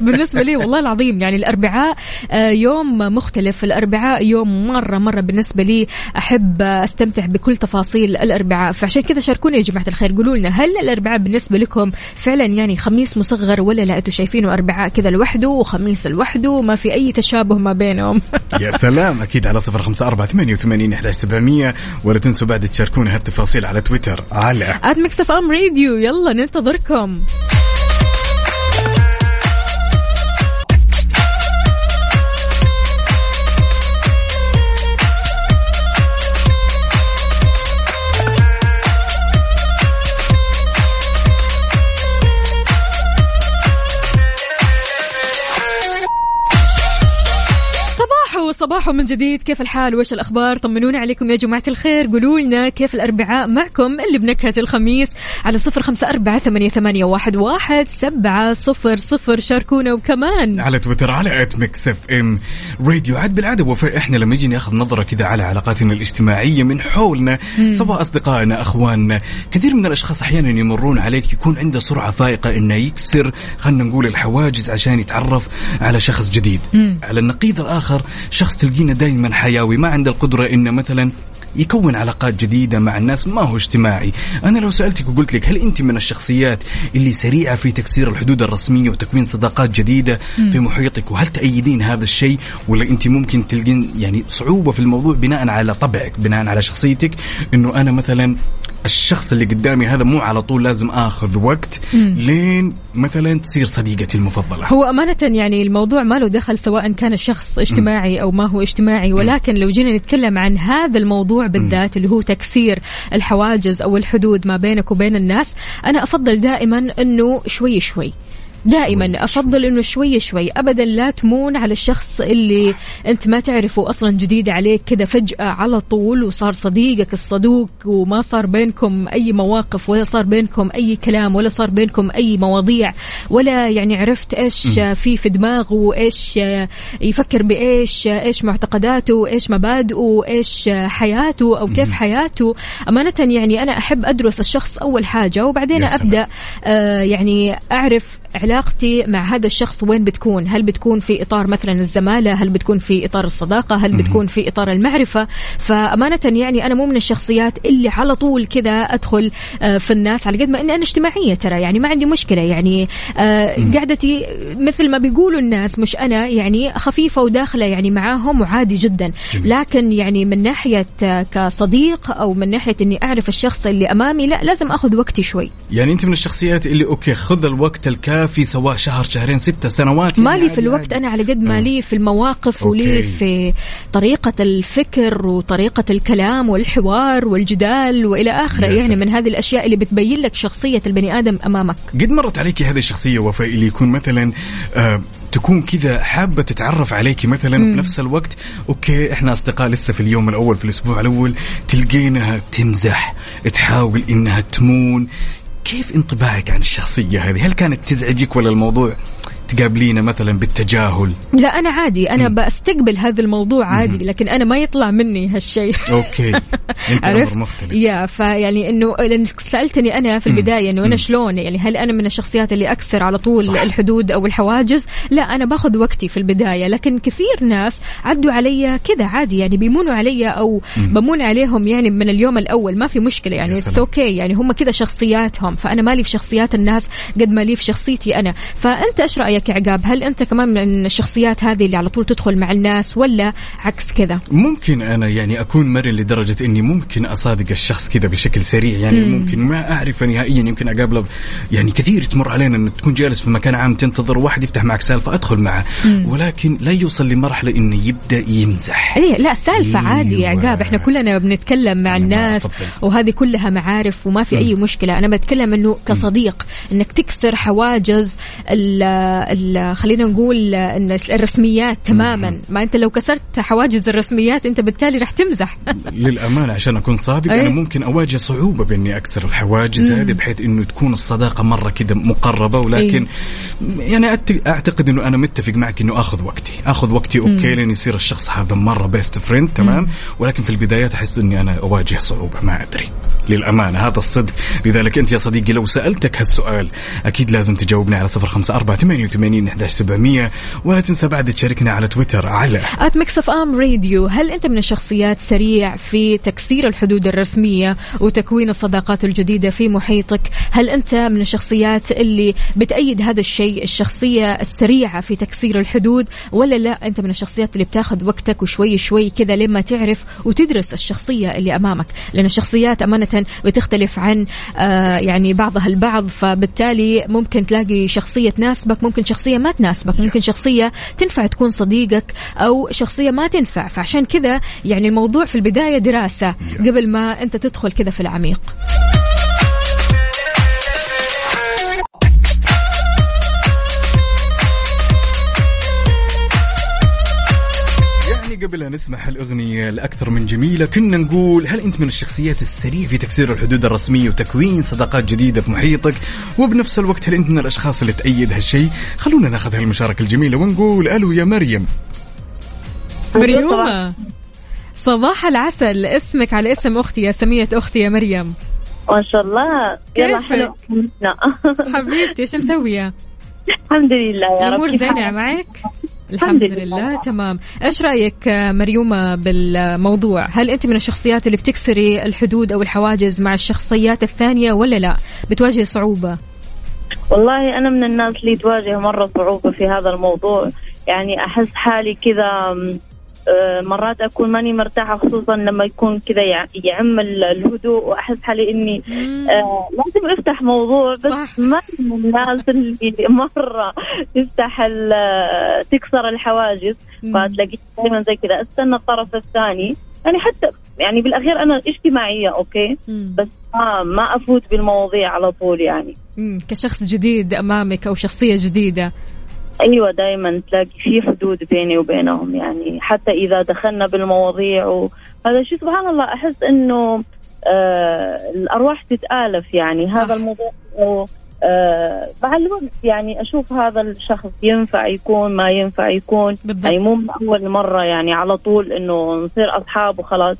بالنسبة لي والله العظيم يعني الأربعاء آه، يوم مختلف الأربعاء يوم مرة مرة بالنسبة لي أحب أستمتع بكل تفاصيل الأربعاء فعشان كذا شاركونا يا جماعة الخير قولوا لنا هل الأربعاء بالنسبة لكم فعلا يعني خميس مصغر ولا لا أنتم شايفينه أربعاء كذا لوحده وخميس لوحده ما في أي تشابه ما بينهم يا سلام أكيد على صفر خمسة أربعة ثمانية وثمانين ولا تنسوا بعد تشاركونا هالتفاصيل على تويتر. على at Mix FM Radio. يلا ننتظركم. صباحو صباحو من جديد. كيف الحال؟ وش الأخبار؟ طمنونا عليكم يا جماعة الخير. قولوا لنا كيف الأربعاء معكم اللي بنكهة الخميس على صفر خمسة أربعة ثمانية, ثمانية واحد, واحد سبعة صفر صفر. شاركونا وكمان على تويتر على at Mix FM Radio عاد بالعادة. وفاء إحنا لما نجي ناخذ نظرة كذا على علاقاتنا الاجتماعية من حولنا سواء أصدقائنا أخواننا. كثير من الأشخاص أحيانا يمرون عليك يكون عنده سرعة فائقة إنه يكسر خلينا نقول الحواجز عشان يتعرف على شخص جديد. على النقيض الآخر شخص تلقينا دائما حيوي ما عنده القدرة انه مثلا يكون علاقات جديدة مع الناس ما هو اجتماعي. أنا لو سألتك وقلت لك هل أنت من الشخصيات اللي سريعة في تكسير الحدود الرسمية وتكوين صداقات جديدة في محيطك؟ وهل تأيدين هذا الشيء؟ ولا أنت ممكن تلقين يعني صعوبة في الموضوع بناء على طبعك بناء على شخصيتك؟ أنه أنا مثلا الشخص اللي قدامي هذا مو على طول لازم آخذ وقت لين مثلا تصير صديقتي المفضلة. هو أمانة يعني الموضوع ما له دخل سواء كان الشخص اجتماعي أو ما هو اجتماعي ولكن لو جينا نتكلم عن هذا الموضوع بالذات اللي هو تكسير الحواجز أو الحدود ما بينك وبين الناس. أنا أفضل دائما أنه شوي شوي دائما أفضل إنه شوي شوي ابدا لا تمون على الشخص اللي أنت ما تعرفه أصلا جديد عليك كذا فجأة على طول وصار صديقك الصدوق وما صار بينكم أي مواقف ولا صار بينكم أي كلام ولا صار بينكم أي مواضيع ولا يعني عرفت إيش في في دماغه وإيش يفكر بإيش إيش معتقداته إيش مبادئه إيش حياته أو كيف حياته. أمانة يعني أنا أحب أدرس الشخص أول حاجة وبعدين. أبدأ آه يعني أعرف علاقتي مع هذا الشخص وين بتكون؟ هل بتكون في إطار مثلا الزمالة؟ هل بتكون في إطار الصداقة؟ هل بتكون في إطار المعرفة؟ فأمانة يعني أنا مو من الشخصيات اللي على طول كذا أدخل آه، في الناس على قد ما إني أنا اجتماعية ترى يعني ما عندي مشكلة يعني آه، قعدتي مثل ما بيقولوا الناس مش أنا يعني خفيفة وداخلة يعني معاهم وعادي جدا. لكن يعني من ناحية آه، كصديق أو من ناحية إني أعرف الشخص اللي أمامي لا لازم آخذ وقتي شوي. يعني أنت من الشخصيات اللي أوكي خذ الوقت الكافي سواء شهر شهرين ستة سنوات يعني مالي في عادي الوقت عادي. أنا على قد ما آه. لي في المواقف. ولي في طريقة الفكر وطريقة الكلام والحوار والجدال وإلى آخره يا يعني. من هذه الأشياء اللي بتبين لك شخصية البني آدم أمامك قد مرت عليك هذه الشخصية وفاء اللي يكون مثلا آه تكون كذا حابة تتعرف عليك مثلا وبنفس الوقت okay إحنا أصدقاء لسه في اليوم الأول في الأسبوع الأول تلقينها تمزح تحاول إنها تمون كيف انطباعك عن الشخصية هذه؟ هل كانت تزعجك ولا الموضوع تقابلينه مثلا بالتجاهل؟ لا أنا عادي أنا بستقبل هذا الموضوع عادي لكن أنا ما يطلع مني هالشيء. okay. *laughs* أنت عرفت؟ أمر مختلف. يا فيعني إنه لانك سألتني أنا في البداية إنه أنا شلون؟ يعني هل أنا من الشخصيات اللي أكسر على طول صح. الحدود أو الحواجز؟ لا أنا باخذ وقتي في البداية لكن كثير ناس عدوا علي كذا عادي يعني بيمونوا علي أو بمون عليهم يعني من اليوم الأول ما في مشكلة يعني it's okay يعني هم كذا شخصياتهم فأنا مالي في شخصيات الناس قد ما لي في شخصيتي أنا. فأنت إيش رأيك؟ يا عقاب؟ هل أنت كمان من الشخصيات هذه اللي على طول تدخل مع الناس ولا عكس كذا؟ ممكن أنا يعني أكون مرن لدرجة إني ممكن أصادق الشخص كذا بشكل سريع. يعني مم. ممكن ما اعرفه نهائيا. يمكن اقابله يعني كثير تمر علينا انك تكون جالس في مكان عام تنتظر واحد يفتح معك سالفة أدخل معه. ولكن لا يوصل لمرحلة إنه يبدأ يمزح. إيه لا سالفة عادي يا. عقاب. إحنا كلنا بنتكلم مع الناس. وهذه كلها معارف وما في أي مشكلة. أنا بتكلم إنه كصديق إنك تكسر حواجز خلينا نقول الرسميات تماما. ما أنت لو كسرت حواجز الرسميات أنت بالتالي راح تمزح. *laughs* للأمانة عشان أكون صادق إيه؟ أنا ممكن أواجه صعوبة بإني أكسر الحواجز هذه بحيث إنه تكون الصداقة مرة كذا مقربة ولكن أي. يعني أعتقد إنه أنا متفق معك إنه آخذ وقتي. آخذ وقتي okay لين يصير الشخص هذا مرة best friend تمام؟ مم. ولكن في البدايات أحس إني أنا أواجه صعوبة ما أدري. للأمانة هذا الصدق. لذلك أنت يا صديقي لو سألتك هالسؤال أكيد لازم تجاوبني على صفر خمسة أربعة 88 11700 ولا تنسى بعد تشاركنا على تويتر على at Mix FM Radio هل أنت من الشخصيات سريع في تكسير الحدود الرسمية وتكوين الصداقات الجديدة في محيطك؟ هل أنت من الشخصيات اللي بتأيد هذا الشيء الشخصية السريعة في تكسير الحدود ولا لا؟ أنت من الشخصيات اللي بتاخذ وقتك وشوي شوي كذا لما تعرف وتدرس الشخصية اللي أمامك؟ لأن الشخصيات أمانة بتختلف عن آه يعني بعضها البعض فبالتالي ممكن تلاقي شخصية تناسبك ممكن شخصية ما تناسبك ممكن شخصية تنفع تكون صديقك أو شخصية ما تنفع. فعشان كذا يعني الموضوع في البداية دراسة قبل ما أنت تدخل كذا في العميق. قبل أن نسمع هالأغنية الأكثر من جميلة كنا نقول هل أنت من الشخصيات السريع في تكسير الحدود الرسمية وتكوين صداقات جديدة في محيطك وبنفس الوقت هل أنت من الأشخاص اللي تأيد هالشيء خلونا ناخذ هالمشاركة الجميلة ونقول ألو يا مريم مريومة صباح العسل اسمك على اسم أختي يا سمية أختي يا مريم ما شاء الله يلا كيفك؟ حلو. حبيبتي إيش مسوية؟ الحمد لله يا رب الأمور كيف زينة؟ معك؟ الحمد الحمد لله. لله تمام. إيش رأيك آه، مريومة بالموضوع؟ هل أنت من الشخصيات اللي بتكسري الحدود أو الحواجز مع الشخصيات الثانية ولا لا؟ بتواجهي صعوبة. والله أنا من الناس اللي تواجه مرة صعوبة في هذا الموضوع. يعني أحس حالي كذا مرات أكون ماني مرتاحة خصوصا لما يكون كذا يع- يعم ال- الهدوء وأحس حالي إني آه لازم أفتح موضوع بس صح. ما من الناس اللي مره تفتح تكسر الحواجز. فتلاقي دائما زي كذا أستنى الطرف الثاني يعني حتى يعني بالأخير أنا اجتماعية أوكي مم. بس ما ما أفوت بالمواضيع على طول يعني مم. كشخص جديد أمامك أو شخصية جديدة أيوه دائما تلاقي في حدود بيني وبينهم يعني حتى إذا دخلنا بالمواضيع وهذا الشيء سبحان الله أحس إنه آه الأرواح تتآلف يعني صح. هذا الموضوع آه مع الوقت يعني أشوف هذا الشخص ينفع يكون ما ينفع يكون بالضبط. يعني مو من اول مرة يعني على طول إنه نصير أصحاب وخلاص.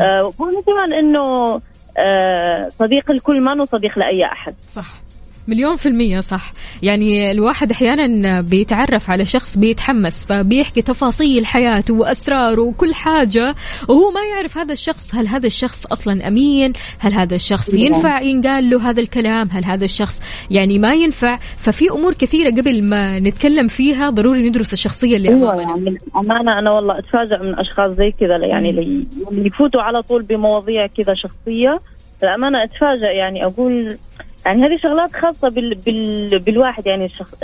آه وأنا كمان إنه آه صديق الكل ما انه صديق لأي أحد صح مليون في المية صح. يعني الواحد أحيانا بيتعرف على شخص بيتحمس فبيحكي تفاصيل حياته وأسراره وكل حاجة وهو ما يعرف هذا الشخص هل هذا الشخص أصلا أمين؟ هل هذا الشخص ينفع ينقال له هذا الكلام؟ هل هذا الشخص يعني ما ينفع؟ ففي أمور كثيرة قبل ما نتكلم فيها ضروري ندرس الشخصية اللي أمامنا. يعني أمانة أنا والله اتفاجئ من أشخاص زي كذا يعني اللي يفوتوا على طول بمواضيع كذا شخصية. للأمانة اتفاجئ يعني أقول يعني هذه شغلات خاصة بال بال بالواحد يعني الشخص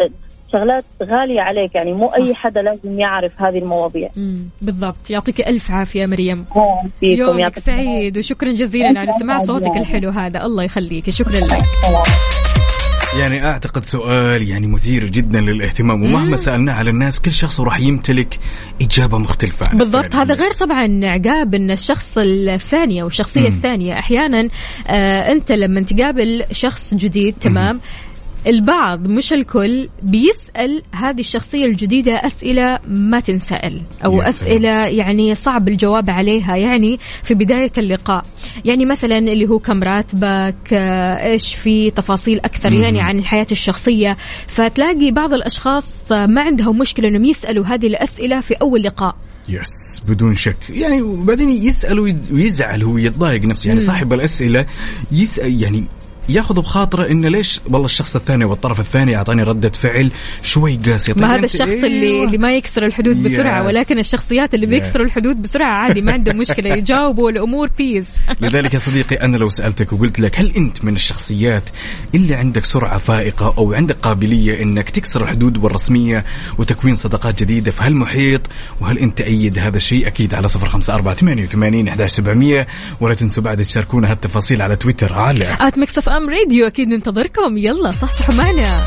شغلات غالية عليك يعني مو أي حدا لازم يعرف هذه المواضيع. مم، بالضبط. يعطيك ألف عافية مريم. آه، يومك سعيد وشكرا جزيلا على سماع صوتك الحلو هذا. الله يخليك. شكرا لك. يعني أعتقد سؤال يعني مثير جدا للاهتمام ومهما سالناه على الناس كل شخص راح يمتلك إجابة مختلفة عن بالضبط. هذا غير طبعا عقاب إن الشخص الثاني أو الشخصيه مم. الثانية أحيانا آه أنت لما تقابل شخص جديد تمام البعض مش الكل بيسأل هذه الشخصية الجديدة أسئلة ما تنسأل أو. أسئلة يعني صعب الجواب عليها يعني في بداية اللقاء يعني مثلا اللي هو كم راتبك إيش في تفاصيل أكثر مم. يعني عن الحياة الشخصية فتلاقي بعض الأشخاص ما عندهم مشكلة أنهم يسألوا هذه الأسئلة في أول لقاء يس بدون شك يعني وبعدين يسأل ويد- ويزعل هو يتضايق نفسه يعني. صاحب الأسئلة يسأل يعني ياخذ بخاطره انه ليش والله الشخص الثاني والطرف الثاني أعطاني ردة فعل شوي قاسية. طيب ما هذا الشخص أيوة. اللي اللي ما يكسر الحدود بسرعة. ولكن الشخصيات اللي بيكسروا. الحدود بسرعة عادي ما عندهم مشكلة *laughs* يجاوبوا الأمور بيس *laughs* لذلك يا صديقي أنا لو سألتك وقلت لك هل أنت من الشخصيات اللي عندك سرعة فائقة أو عندك قابلية إنك تكسر الحدود والرسمية وتكوين صداقات جديدة في هالمحيط وهل أنت أيد هذا الشيء؟ أكيد على صفر خمسة أربعة ثمانية وثمانين احداش سبعمئه ولا تنسوا بعد تشاركونا هالتفاصيل على تويتر. على أف أم راديو أكيد ننتظركم. يلا صحصحوا معنا.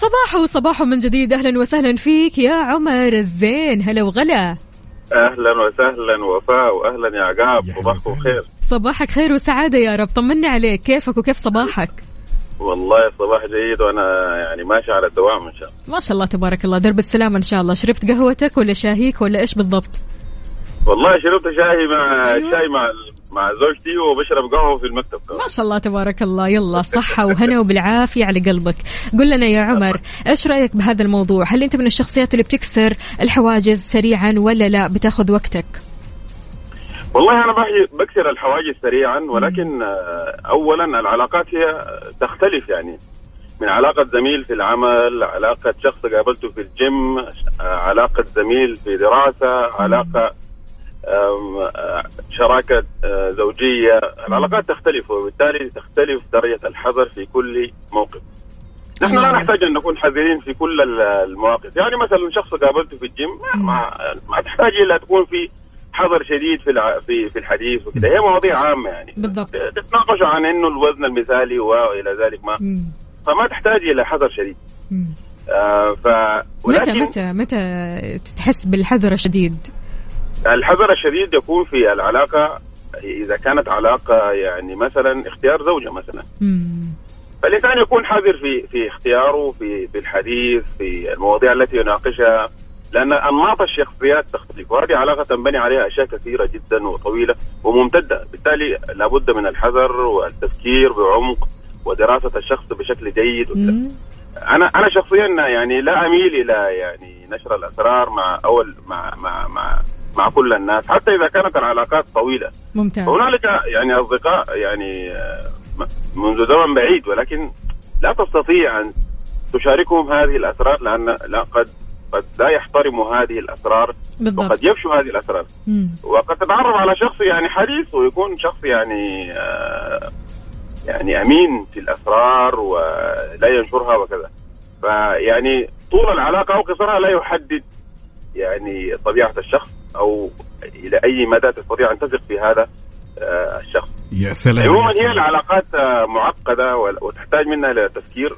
صباح وصباح من جديد. أهلا وسهلا فيك يا عمر الزين. هلا وغلا. أهلا وسهلا وفاء واهلا يا عقاب صباحكم خير صباحك خير وسعادة يا رب. طمني عليك. كيفك وكيف صباحك؟ والله الصباح جيد وأنا يعني ماشي على الدوام إن شاء الله. ما شاء الله تبارك الله. درب السلامة إن شاء الله. شربت قهوتك ولا شاهيك ولا إيش بالضبط؟ والله شربت شاي مع أيوة. شاي مع مع زوجتي وبشرب قهوة في المكتب. كمان. ما شاء الله تبارك الله. يلا صحة وهنا وبالعافية على قلبك. قل لنا يا عمر إيش رأيك بهذا الموضوع؟ هل أنت من الشخصيات اللي بتكسر الحواجز سريعا ولا لا؟ بتاخذ وقتك. والله أنا بكسر الحواجز سريعا ولكن آه، اولا العلاقات هي تختلف يعني. من علاقة زميل في العمل علاقة شخص قابلته في الجيم آه، علاقة زميل في دراسة علاقة آه، شراكة زوجية. العلاقات تختلف وبالتالي تختلف درجة الحذر في كل موقف. نحن لا نعم. نحتاج أن نكون حذرين في كل ال- المواقف. يعني مثلا شخص قابلته في الجيم ما, ما, تحتاج إلا تكون في حذر شديد في الع... في في الحديث وكذا هي مواضيع عامة يعني. بالضبط. تتناقشوا عن إنه الوزن المثالي وإلى ذلك ما. مم. فما تحتاج إلى حذر شديد. مم. آه ف متى ولكن متى متى تحس بالحذر الشديد؟ الحذر الشديد يكون في العلاقة إذا كانت علاقة يعني مثلا اختيار زوجة مثلا. مم. فالإنسان يكون حذر في في اختياره في في الحديث في المواضيع التي يناقشها. لأن أنماط الشخصيات تختلف وهذه علاقة تنبني عليها أشياء كثيرة جدا وطويلة وممتدة. بالتالي لابد من الحذر والتفكير بعمق ودراسة الشخص بشكل جيد. أنا أنا شخصيا يعني لا أميل إلى يعني نشر الأسرار مع أول مع مع مع مع كل الناس حتى إذا كانت العلاقات طويلة. ممتاز. هنالك يعني أصدقاء يعني آه، منذ زمن بعيد ولكن لا تستطيع أن تشاركهم هذه الأسرار لأن لا قد قد لا يحترموا هذه الأسرار بالضبط. وقد يفشوا هذه الأسرار مم. وقد تتعرف على شخص يعني حديث ويكون شخص يعني آه يعني أمين في الأسرار ولا ينشرها وكذا فيعني طول العلاقة أو قصرها لا يحدد يعني طبيعة الشخص أو إلى أي مدى تستطيع أن تثق في هذا آه الشخص يا سلام عموما هي. العلاقات آه، معقدة وتحتاج منا إلى تفكير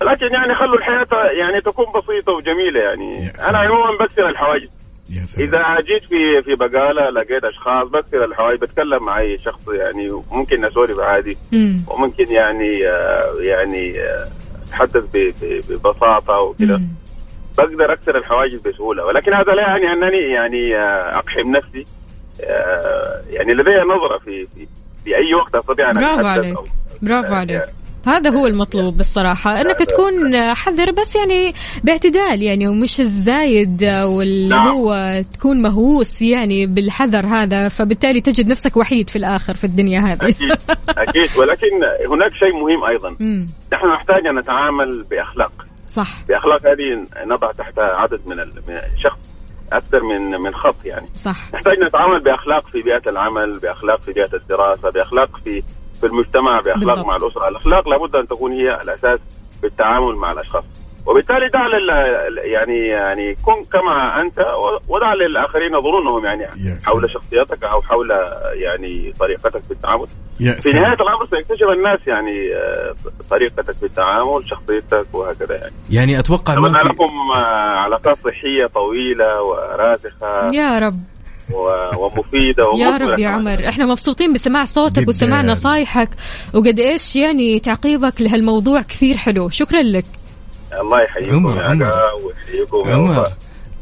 ولكن يعني خلوا الحياة يعني تكون بسيطة وجميلة يعني. أنا عموما بكسر الحواجز. يا سلام. إذا جيت في في بقالة لقيت أشخاص بكسر الحواجز بتكلم مع أي شخص يعني ممكن نسولف عادي. مم. وممكن يعني آه، يعني آه، أتحدث ب- ب- ببساطة وكذا. بقدر أكسر الحواجز بسهولة. ولكن هذا لا يعني أنني يعني آه، أقحم نفسي. يعني لدي نظرة في في في أي وقت أستطيع أن برافو أتحدث عليك. أو برافو عليك. هذا هو المطلوب بالصراحة إنك تكون حذر بس يعني باعتدال يعني ومش الزايد واللي. هو تكون مهووس يعني بالحذر هذا فبالتالي تجد نفسك وحيد في الآخر في الدنيا هذه. أكيد أكيد. ولكن هناك شيء مهم أيضا. *laughs* مم. نحن نحتاج أن نتعامل بأخلاق. صح. بأخلاق هذه نضع تحت عدد من الشخص أكثر من من خط يعني. صح. نحتاج نتعامل بأخلاق في بيئة العمل بأخلاق في بيئة الدراسة بأخلاق في في المجتمع بأخلاق بالضبط. مع الأسرة. الأخلاق لابد أن تكون هي الأساس في التعامل مع الأشخاص. وبالتالي دع لل يعني يعني كن كما أنت و- ودع للآخرين يظنونهم يعني حول شخصيتك أو حول يعني طريقتك في التعامل. في. نهاية الأمر سيكتشف الناس يعني طريقتك في التعامل شخصيتك وهكذا يعني. يعني أتوقع ما في لكم آه، علاقات صحية طويلة وراسخة. يا رب. ومفيدة يا رب يا. عمر إحنا مبسوطين بسماع صوتك جداً. وسماع نصايحك وقد إيش يعني تعقيبك لهالموضوع كثير حلو شكرا لك الله يحييكم عمر، يا عمر. عمر.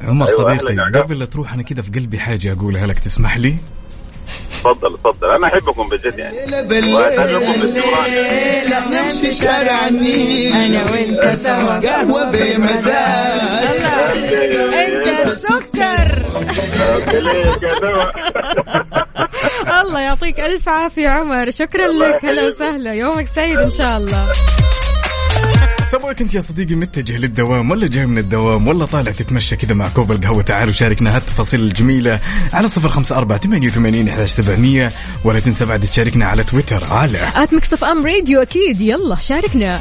عمر أيوة، صديقي. قبل لا تروح أنا كذا في قلبي حاجة أقولها لك تسمح لي تفضل تفضل. أنا أحبكم بجد يعني. باستمرار نمشي شارع النيل. أنا وأنت سوا. قهوة بمزاج. أنت سكر. الله يعطيك ألف عافية عمر. شكرا لك. هلا. وسهلا. يومك سعيد إن شاء الله. سواء كنت يا صديقي متجه للدوام ولا جاي من الدوام؟ ولا طالع تتمشى كذا مع كوب القهوة. تعال وشاركنا هالتفاصيل الجميلة على صفر خمسة أربعة ثمانية وثمانين إحداش سبعمية. ولا تنسى بعد تشاركنا على تويتر. على آت إم راديو أكيد. يلا شاركنا.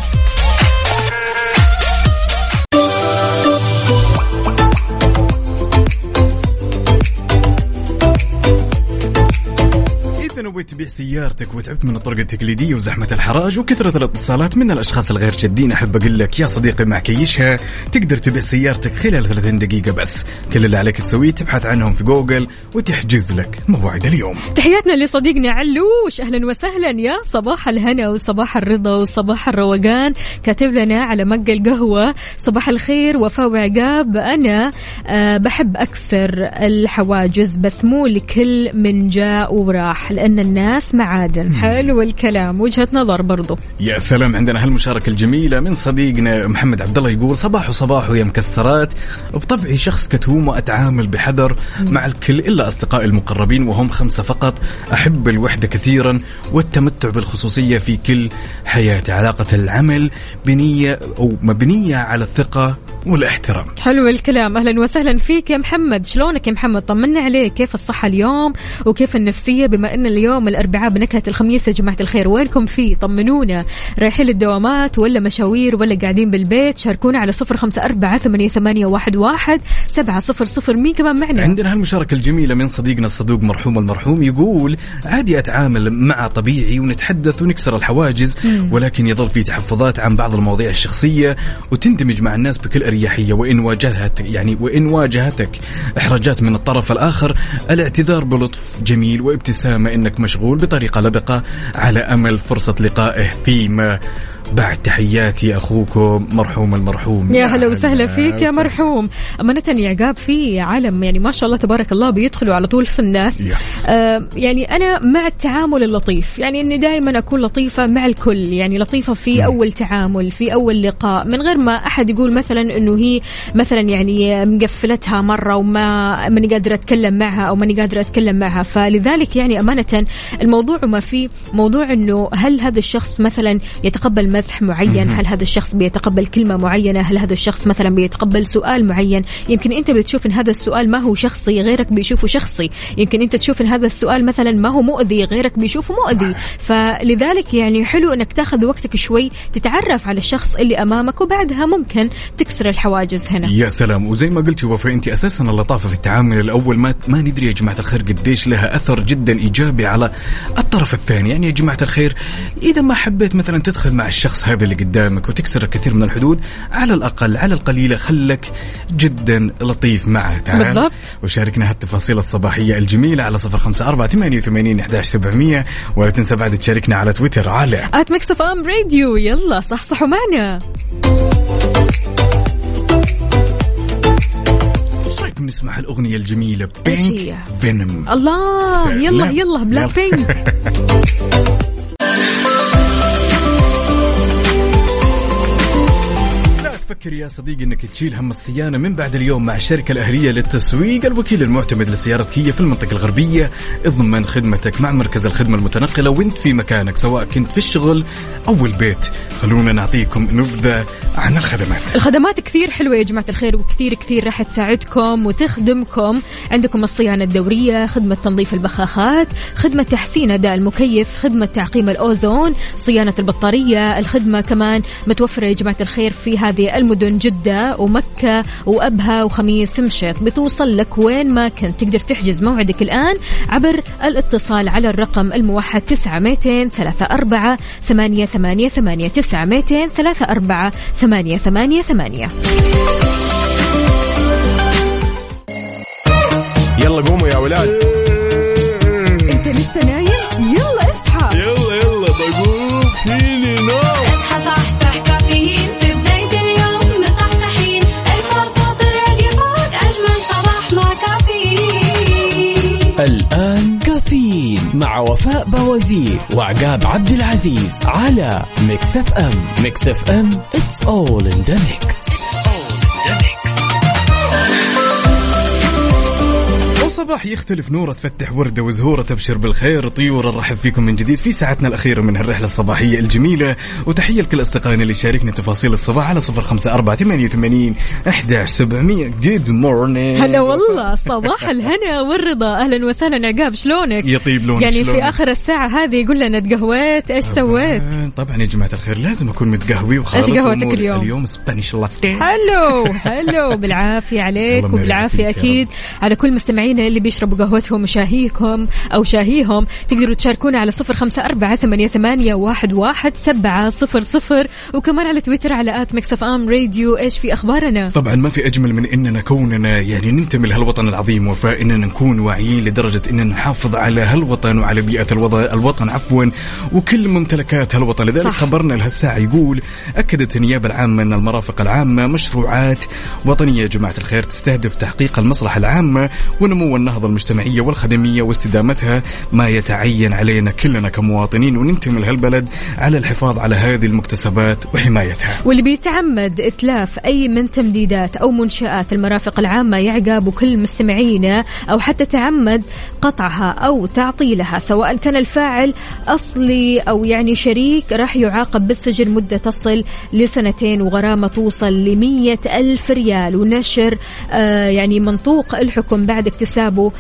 إذا نويت تبيع سيارتك وتعبت من الطرق التقليدية وزحمة الحراج وكثرة الاتصالات من الأشخاص الغير جادين أحب أقول لك يا صديقي مع كيشها تقدر تبيع سيارتك خلال 30 دقيقة بس. كل اللي عليك تسويه تبحث عنهم في جوجل وتحجز لك موعد اليوم. تحياتنا لصديقنا علوش أهلا وسهلا يا صباح الهنا وصباح الرضا وصباح الروقان. كاتب لنا على مق القهوه صباح الخير وفاء وعقاب. أنا أه بحب أكسر الحواجز بس مو لكل من جاء وراح. لأن الناس معادن. حلو الكلام. وجهة نظر برضو. يا سلام عندنا هالمشاركة الجميلة من صديقنا محمد عبد الله يقول صباح وصباح يا مكسرات. بطبعي شخص كتوم وأتعامل بحذر مع الكل إلا أصدقائي المقربين وهم خمسة فقط. أحب الوحدة كثيرا والتمتع بالخصوصية في كل حياتي. علاقة العمل بنية أو مبنية على الثقة والاحترام. حلو الكلام. أهلا وسهلا فيك يا محمد. شلونك يا محمد؟ طمنا عليك. كيف الصحة اليوم؟ وكيف النفسية؟ بما إن اليوم الأربعاء بنكهة الخميس يا جماعة الخير وينكم فيه؟ طمنونا. رايحين للدوامات ولا مشاوير ولا قاعدين بالبيت؟ شاركونا على صفر خمسة أربعة ثمانية, ثمانية واحد, واحد سبعة صفر صفر مين كمان معنا؟ عندنا هالمشاركة الجميلة من صديقنا الصدوق مرحوم المرحوم يقول عادي أتعامل مع طبيعي ونتحدث ونكسر الحواجز. ولكن يظل في تحفظات عن بعض المواضيع الشخصية وتندمج مع الناس بكل أريحية وإن واجهتك يعني وإن واجهتك إحراجات من الطرف الآخر الاعتذار بلطف جميل وابتسامة إنك مشغول بطريقة لبقة على أمل فرصة لقائه فيما بعد تحياتي أخوكم مرحوم المرحوم. يا هلا وسهلا فيك يا مرحوم. أمانة يا عقاب في عالم يعني ما شاء الله تبارك الله بيدخلوا على طول في الناس. يس. آه يعني أنا مع التعامل اللطيف. يعني إني دائما أكون لطيفة مع الكل. يعني لطيفة في أول تعامل في أول لقاء. من غير ما أحد يقول مثلا إنه هي مثلا يعني مقفلتها مرة وما ماني قادرة أتكلم معها أو ماني قادرة أتكلم معها. فلذلك يعني أمانة الموضوع ما في موضوع إنه هل هذا الشخص مثلا يتقبل مزح معين؟ هل هذا الشخص بيتقبل كلمة معينة؟ هل هذا الشخص مثلا بيتقبل سؤال معين؟ يمكن أنت بتشوف إن هذا السؤال ما هو شخصي غيرك بيشوفه شخصي. يمكن أنت تشوف إن هذا السؤال مثلا ما هو مؤذي غيرك بيشوفه مؤذي. فلذلك يعني حلو إنك تأخذ وقتك شوي تتعرف على الشخص اللي أمامك وبعدها ممكن تكسر الحواجز هنا. يا سلام. وزي ما قلتي وفاء أنت أساسا اللطافه في التعامل. الأول ما ما ندري يا جماعة الخير قديش لها أثر جدا إيجابي على الطرف الثاني. يعني يا جماعة الخير إذا ما حبيت مثلا تدخل مع الشخص هذا اللي قدامك وتكسر الكثير من الحدود على الأقل على القليله خلك جدا لطيف معه تعال بالضبط. وشاركنا هالتفاصيل الصباحية الجميلة على صفر خمسة أربعة ثمانية وثمانين احداش سبعمية ولا تنسى بعد تشاركنا على تويتر على آت ميكس اوف إم راديو يلا صحصحوا معنا رايكم نسمع الأغنية الجميلة إيش بينك هي؟ فينوم الله سلام. يلا يلا بلاك. بينك *laughs* تفكر يا صديقي إنك تشيل هم الصيانة من بعد اليوم مع الشركة الأهلية للتسويق. الوكيل المعتمد لسيارة كيا في المنطقة الغربية اضمن خدمتك مع مركز الخدمة المتنقلة. وانت في مكانك سواء كنت في الشغل أو البيت. خلونا نعطيكم نبذة عن الخدمات. الخدمات كثير حلوة يا جماعة الخير وكثير كثير راح تساعدكم وتخدمكم. عندكم الصيانة الدورية خدمة تنظيف البخاخات خدمة تحسين أداء المكيف خدمة تعقيم الأوزون صيانة البطارية الخدمة كمان متوفرة يا جماعة الخير في هذه المدن جدة ومكة وأبها وخميس مشيط بتوصل لك وين ما كنت. تقدر تحجز موعدك الآن عبر الاتصال على الرقم الموحد تسعة ميتين ثلاثة أربعة ثمانية ثمانية ثمانية تسعة ميتين ثلاثة أربعة ثمانية ثمانية ثمانية. يلا قوموا يا ولاد. بوازير وعقاب عبد العزيز على Mix FM. Mix FM it's all in the mix. وصباح يختلف نورة تفتح وردة وزهورة تبشر بالخير. طيور نرحب فيكم من جديد في ساعتنا الأخيرة من هالرحلة الصباحية الجميلة. وتحية لكل أصدقائنا اللي شاركنا تفاصيل الصباح على صفر خمسة أربعة ثمانية وثمانين احداش سبعمية. Good morning هلا والله صباح الهنا والرضا. أهلا وسهلا عقاب شلونك؟ يطيب لونك يعني شلونك؟ في آخر الساعة هذه قول لنا تقهويت إيش سويت؟ طبعاً- يا جماعة الخير لازم أكون متقهوي وخالص إيش قهوتك. اليوم؟ اليوم Spanish latte حلو حلو بالعافية عليك يا أكيد على كل مستمعينا اللي بيشربوا قهوتهم وشاهيكم أو شاهيهم تقدروا تشاركونا على صفر خمسة أربعة ثمانية, ثمانية واحد, واحد سبعة صفر صفر وكمان على تويتر على at Mix FM Radio. إيش في أخبارنا؟ طبعا ما في أجمل من إننا كوننا يعني ننتمي لهالوطن العظيم وفاء اننا نكون واعيين لدرجة إننا نحافظ على هالوطن وعلى بيئة الوطن, الوطن عفوا وكل ممتلكات هالوطن. لذلك صح. خبرنا لهالساعة يقول أكدت النيابة العامة أن المرافق العامة مشروعات وطنية. يا جماعة الخير تستهدف تحقيق المصلحة العامة ونمو النهضه المجتمعية والخدمية واستدامتها ما يتعين علينا كلنا كمواطنين وننتمي لهالبلد على الحفاظ على هذه المكتسبات وحمايتها. واللي بيتعمد إتلاف أي من تمديدات أو منشآت المرافق العامة يعقب وكل مستمعينا أو حتى تعمد قطعها أو تعطيلها سواء كان الفاعل أصلي أو يعني شريك راح يعاقب بالسجن مدة تصل لسنتين وغرامة توصل لمية ألف ريال. ونشر آه يعني منطوق الحكم بعد اكتسابه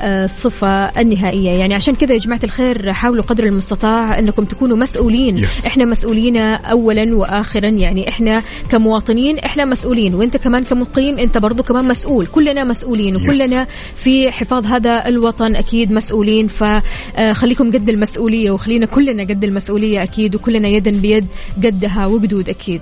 الصفة النهائية. يعني عشان كذا يا جماعة الخير حاولوا قدر المستطاع أنكم تكونوا مسؤولين. Yes. إحنا مسؤولين اولا واخرا. يعني إحنا كمواطنين إحنا مسؤولين وإنت كمان كمقيم إنت برضو كمان مسؤول. كلنا مسؤولين وكلنا في حفاظ هذا الوطن أكيد مسؤولين. فخليكم قد المسؤولية وخلينا كلنا قد المسؤولية أكيد وكلنا يدا بيد قدها وقدود أكيد.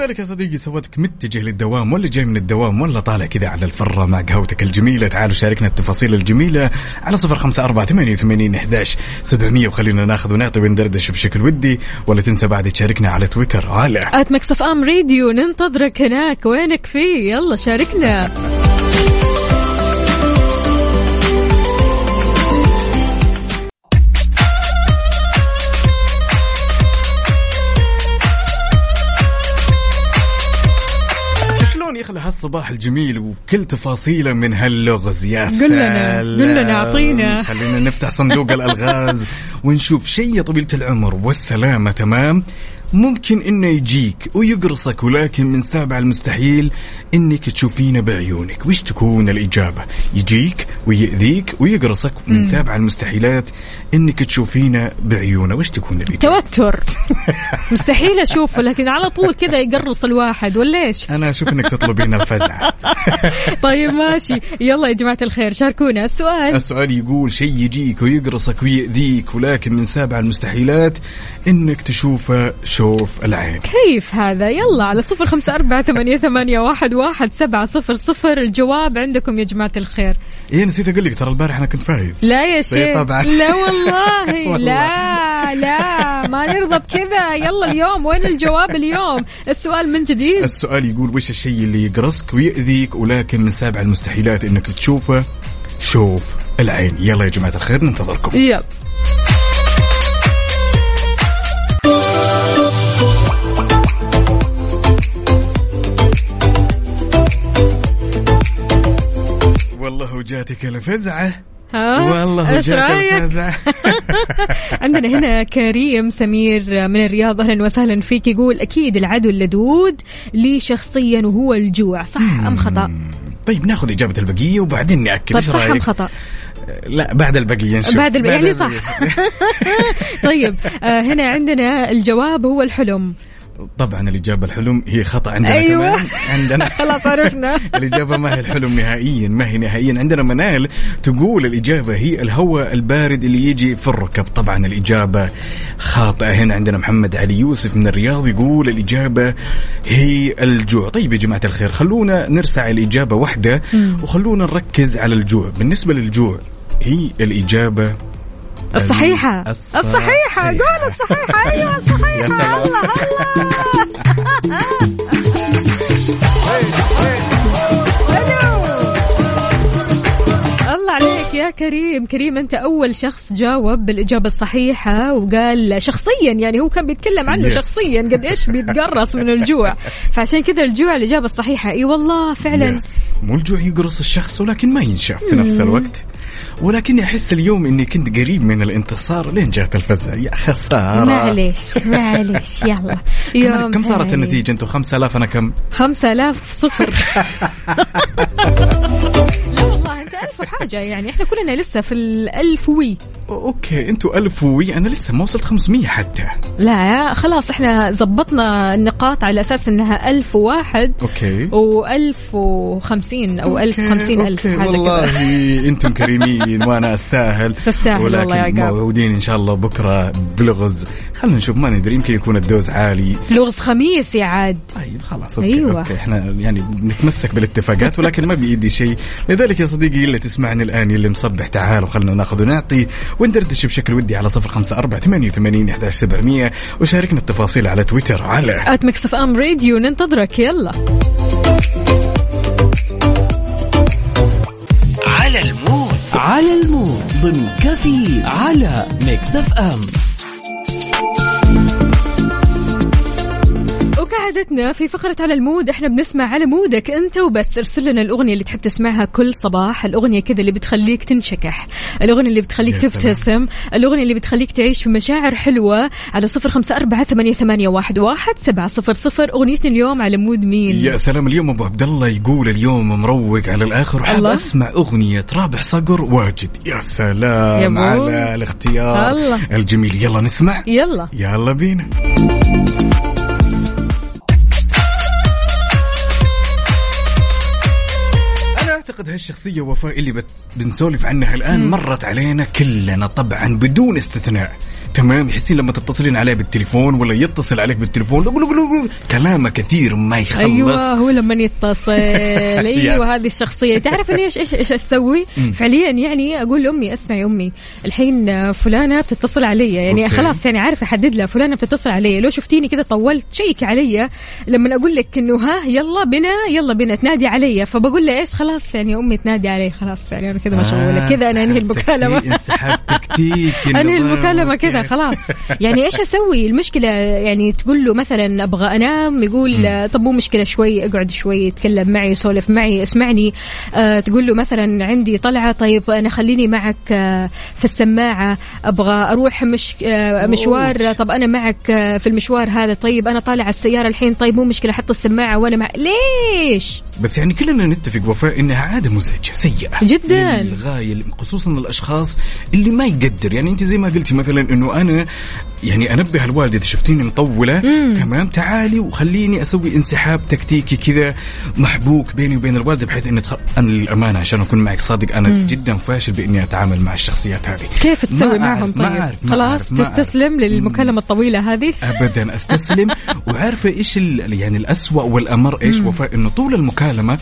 لذلك يا صديقي سوتك متجه للدوام ولا جاي من الدوام ولا طالع كذا على الفرة مع قهوتك الجميلة. تعالوا شاركنا التفاصيل الجميلة على صفر خمسة أربعة ثمانية وثمانين إحداش سبعمية. وخلينا ناخذ ونعطي وندردش بشكل ودي ولا تنسى بعد تشاركنا على تويتر. على آت مكسف راديو ننتظرك هناك. وينك فيه يلا شاركنا. هالصباح الجميل وكل تفاصيله من هاللغز يا قل لنا، سلام. قل لنا، أعطينا. خلينا نفتح صندوق الألغاز *laughs* ونشوف شيء يا طويلة العمر والسلامة تمام ممكن إنه يجيك ويقرصك ولكن من سابع المستحيل إنك تشوفينه بعيونك. وش تكون الإجابة؟ يجيك ويأذيك ويقرصك من. سابع المستحيلات إنك تشوفينه بعيونه. وش تكون الإجابة؟ توتر. *laughs* مستحيل أشوفه لكن على طول كذا يقرص الواحد ولا إيش؟ أنا أشوف إنك تطلبين الفزع. *laughs* طيب ماشي. يلا يا جماعة الخير شاركونا. السؤال. السؤال يقول شيء يجيك ويقرصك ويأذيك ولكن من سابع المستحيلات إنك تشوفه شوف العين. كيف هذا؟ يلا على صفر خمسة أربعة ثمانية, ثمانية واحد, واحد سبعة صفر صفر الجواب عندكم يا جماعة الخير. إيه نسيت أقول لك ترى البارح أنا كنت فايز. لا يا إيه شيخ طبعا. لا والله, *laughs* والله. لا لا ما نرضى بكذا يلا اليوم وين الجواب اليوم؟ السؤال من جديد. السؤال يقول وش الشيء اللي يقرصك ويأذيك ولكن من سابع المستحيلات إنك تشوفه؟ شوف العين. يلا يا جماعة الخير ننتظركم. يلا. والله وجاتك الفزعة. ها؟ والله رأيك؟ الفزعة. *laughs* عندنا هنا كريم سمير من الرياض. أهلا وسهلا فيك. يقول أكيد العدو اللدود لي شخصيا وهو الجوع. صح أم خطأ؟ طيب ناخذ إجابة البقية وبعدين نأكد. طيب إيش صح أم؟ خطأ؟ لا بعد البقية نشوف. بعد الب... يعني. صح. *laughs* طيب آه هنا عندنا الجواب هو الحلم. طبعا الإجابة الحلم هي خطأ عندنا أيوة. كمان عندنا. *laughs* خلاص عرفنا. *laughs* الإجابة ما هي الحلم نهائيا ما هي نهائيا. عندنا منال تقول الإجابة هي الهواء البارد اللي يجي في الركب. طبعا الإجابة خاطئة. هنا عندنا محمد علي يوسف من الرياض يقول الإجابة هي الجوع. طيب يا جماعة الخير خلونا نرسع الإجابة واحدة. وخلونا نركز على الجوع. بالنسبة للجوع هي الإجابة الصحيحة. الصحيحة. الصحيحة. قول الصحيحة. أيوة الصحيحة. *laughs* الله الله. *laughs* *laughs* يا كريم. كريم أنت أول شخص جاوب بالإجابة الصحيحة وقال شخصيا يعني هو كان بيتكلم عنه Yes. شخصيا قد إيش بيتقرص من الجوع. *laughs* فعشان كذا الجوع الإجابة الصحيحة. إي والله فعلا. يس. مو الجوع يقرص الشخص ولكن ما ينشاف في نفس. الوقت. ولكني أحس اليوم إني كنت قريب من الانتصار لين جات الفزع. يا خساره معليش معليش. *laughs* يلا. يوم كم صارت ثاني. النتيجة أنتم 5000 أنا كم؟ خمسة آلاف صفر. لا *laughs* ألف وحاجة يعني إحنا كلنا لسه في الألف وي. okay أنتم 1000 وي أنا لسه ما وصلت 500 حتى. لا خلاص إحنا زبطنا النقاط على أساس إنها ألف وواحد okay. وألف وخمسين أو ألف وخمسين ألف okay، حاجة والله أنتم كريمين وأنا أستاهل. تستاهل ولكن. موعودين إن شاء الله بكرة بلغز خلينا نشوف ما ندري يمكن يكون ال dose عالي. لغز خميس يا عاد. طيب خلاص okay أيوة. okay. إحنا يعني نتمسك بالاتفاقات ولكن ما بايدي شيء. لذلك يا صديقي اللي تسمعني الآن اللي مصبح تعال وخلنا ناخذ ونعطي. وندردش بشكل ودي على صفر خمسة أربعة ثمانية وثمانين أحداش سبعمية. وشاركنا التفاصيل على تويتر على at Mix FM Radio ننتظرك يلا. على ال mood. على ال mood. ضمن كفي على Mix F ام وكعادتنا في فقرة على ال mood إحنا بنسمع على mood ك أنت وبس ارسل لنا الأغنية اللي تحب تسمعها كل صباح الأغنية كذا اللي بتخليك تنشكح الأغنية اللي بتخليك. تبتسم الأغنية اللي بتخليك تعيش في مشاعر حلوة على صفر خمسة أربعة ثمانية, ثمانية واحد, واحد سبعة صفر صفر اغنيتنا اليوم على mood مين يا سلام اليوم أبو عبد الله يقول اليوم مروق على الآخر وحاب. أسمع أغنية رابح صقر واجد يا سلام يا. على الاختيار الله. الجميل يلا نسمع يلا يلا بينا أنا أعتقد هالشخصية وفاء اللي بت... بنسولف عنها الآن مرت علينا كلنا طبعا بدون استثناء. تمام؟ يحسين لما تتصلين عليه بالتليفون ولا يتصل عليك بالتليفون كلامه كثير ما يخلص. أيوه هو لما يتصل. *laughs* أيوه. هذه الشخصية. تعرف أنا إيش إيش إيش أسوي. فعليا يعني أقول لأمي اسمعي أمي الحين فلانة بتتصل علي. يعني أوكي. خلاص يعني عارفه أحدد لها فلانة بتتصل علي. لو شفتيني كذا طولت شيكي علي. لما أقول لك إنه ها يلا بنا يلا بنا تنادي علي. فبقول لها إيش؟ خلاص يعني أمي تنادي علي. خلاص يعني أنا كذا مشغوله آه، كذا أنا أنهي المكالمة. تكتيك- انسحاب تكتيكي أنهي. المكالمة أوكي. كذا خلاص. يعني إيش أسوي؟ المشكلة يعني تقول له مثلا أبغى أنام يقول طب مو مشكلة شوي اقعد شوي يتكلم معي يسولف معي اسمعني. آه تقول له مثلا عندي طلعة طيب أنا خليني معك آه في السماعة أبغى أروح مش آه مشوار طب أنا معك آه في المشوار هذا طيب أنا طالع السيارة الحين طيب مو مشكلة حط السماعة وأنا مع ليش؟ بس يعني كلنا نتفق وفاء انها عادة مزعجة سيئة جداً. للغاية خصوصا الأشخاص اللي ما يقدر. يعني أنت زي ما قلتي مثلا إنه أنا يعني أنبه الوالده إذا شفتيني مطولة مم. تمام تعالي وخليني أسوي انسحاب تكتيكي كذا محبوك بيني وبين الوالده بحيث إني تخ... أنا للأمانة عشان أكون معك صادق أنا مم. جدا فاشل بإني أتعامل مع الشخصيات هذه كيف تسوي ما معهم أعرف- ما طيب أعرف- ما خلاص ما. تستسلم للمكالمة الطويلة هذه ابدا *laughs* أستسلم وعارفة إيش ال- يعني الأسوأ والأمر إيش. وفاء إنه طول المكالمة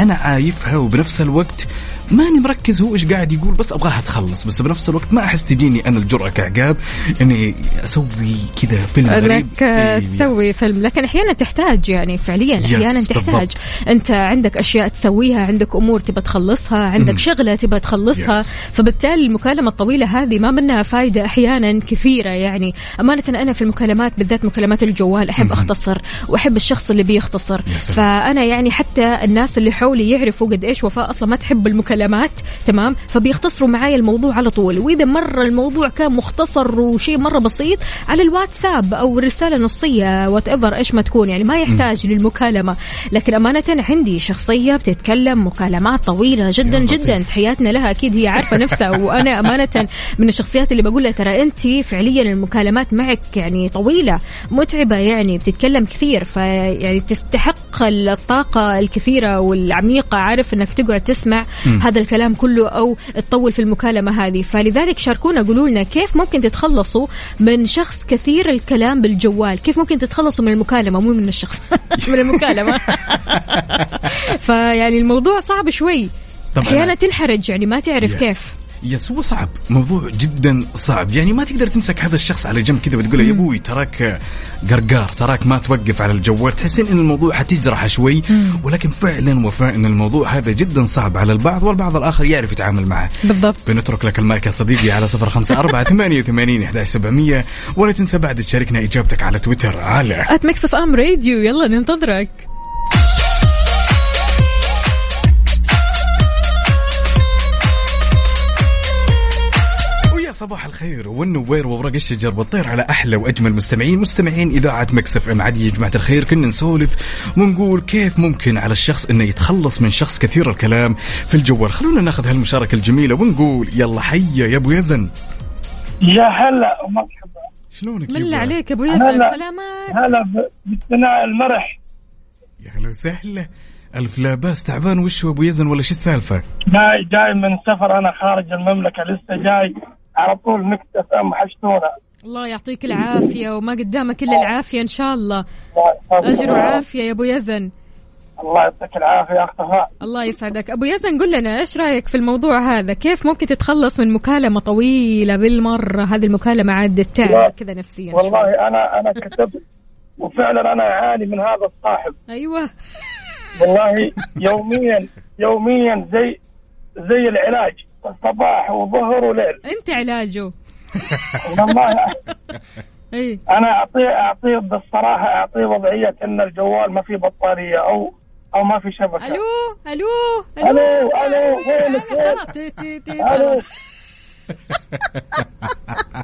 أنا عايفها وبنفس الوقت ماني مركز هو إيش قاعد يقول بس أبغاها تخلص بس بنفس الوقت ما أحس تجيني أنا الجرأة كعقاب إني أسوي كذا فيلم غريب انك آه، إيه، تسوي. فيلم لكن أحيانا تحتاج يعني فعليا أحيانا تحتاج بالضبط. أنت عندك أشياء تسويها عندك أمور تبى تخلصها عندك مم. شغلة تبى تخلصها يس. فبالتالي المكالمة الطويلة هذه ما منها فائده أحيانا كثيرة يعني أمانة أنا في المكالمات بالذات مكالمات الجوال أحب مم. أختصر وأحب الشخص اللي بيختصر. فأنا يعني حتى الناس اللي حولي يعرفوا قد إيش وفاء أصلا ما تحب المكالمات تمام؟ فبيختصروا معايا الموضوع على طول. وإذا مره الموضوع كان مختصر وشيء مرة بسيط على الواتساب أو رسالة نصية وات ايفر إيش ما تكون يعني ما يحتاج للمكالمة. لكن أمانة عندي شخصية بتتكلم مكالمات طويلة جدا جدا. تحياتنا لها أكيد هي عارفة نفسها. *laughs* وأنا أمانة من الشخصيات اللي بقول لها ترى أنت فعليا المكالمات معك يعني طويلة متعبة يعني بتتكلم كثير. فيعني تستحق الطاقة الكثيرة والعميقة عارف إنك تقعد تسمع مم. هذا الكلام كله أو تطول في المكالمة هذه. فلذلك شاركونا قولوا لنا كيف ممكن تتخلصوا من شخص كثير الكلام بالجوال؟ كيف ممكن تتخلصوا من المكالمة؟ مو من الشخص *laughs* من المكالمة. *laughs* فيعني الموضوع صعب شوي. أحيانا تنحرج يعني ما تعرف yes. كيف. yes هو صعب. موضوع جدا صعب. يعني ما تقدر تمسك هذا الشخص على جنب كذا وتقول يا أبوي تراك قرقار تراك ما توقف على الجوال. تحسين إن الموضوع حتجرح شوي. ولكن فعلا وفاء إن الموضوع هذا جدا صعب على البعض والبعض الآخر يعرف يتعامل معه. بالضبط. بنترك لك المايك يا صديقي على صفر خمسة أربعة ثمانية وثمانين إحدى سبعمية. ولا تنسى بعد تشاركنا إجابتك على تويتر. على at Mix FM Radio يلا ننتظرك. صباح الخير. والنوير وورق الشجر والطير على أحلى وأجمل مستمعين. مستمعين إذاعة Mix FM. عادي يا جماعة الخير كنا نسولف ونقول كيف ممكن على الشخص إنه يتخلص من شخص كثير الكلام في الجوال. خلونا ناخذ هالمشاركة الجميلة ونقول يلا حيه يا أبو يزن. يا هلا ومرحبا. شلونك بسم يا الله أبو؟ عليك أبو يزن هلا. سلامات. هلا بالثناء المرح. يا هلا وسهلا. ألف لا باس. تعبان وش هو أبو يزن ولا شو السالفة؟ جاي جاي من سفر أنا خارج المملكة لسه جاي على طول مكتف ام حشتونا الله يعطيك العافية وما قدامك إلا العافية إن شاء الله. أجر وعافية يا أبو يزن. الله يعطيك العافية يا وفاء الله يسعدك. أبو يزن قل لنا إيش رأيك في الموضوع هذا؟ كيف ممكن تتخلص من مكالمة طويلة بالمرة؟ هذه المكالمة عاد تعب كذا نفسيا. شوي. والله أنا أنا كتبت وفعلا أنا أعاني من هذا الصاحب. أيوه. والله يوميا يوميا زي زي العلاج. صباح وظهر وليل أنت علاجه. والله *laughs* اي أنا اعطيه اعطيه بالصراحة اعطيه وضعية إن الجوال ما في بطارية أو أو ما في شبكة. ألو؟ ألو؟ وينك؟ خلاص تي- تي- تي- ألو.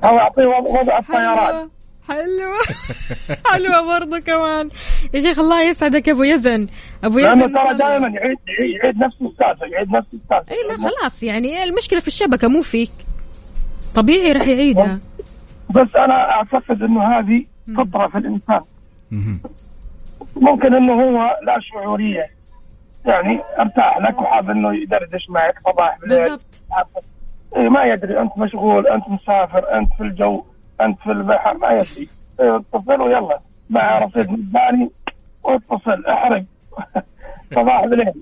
أو اعطيه وضع وضع الطيران. حلوة. *laughs* حلوة برضو كمان. يا شيخ الله يسعدك يا أبو يزن. أبو يزن لأنه شاء ترى. دائما يعيد يعيد- نفس السالفه يعيد نفس السالفه اي ما خلاص يعني المشكلة في الشبكة مو فيك. طبيعي راح يعيدها. بس أنا أعتقد إنه هذه فطره في الإنسان. ممكن إنه هو لا شعورية. يعني أرتاح لك وحاب إنه يدردش معك صباح بالليل بالضبط. إيه ما يدري أنت مشغول أنت مسافر أنت في الجو. أنت في البحر. ما يفي اتصل ويلا. مع رصيد مجاني واتصل احرق. *laughs* صباح الليل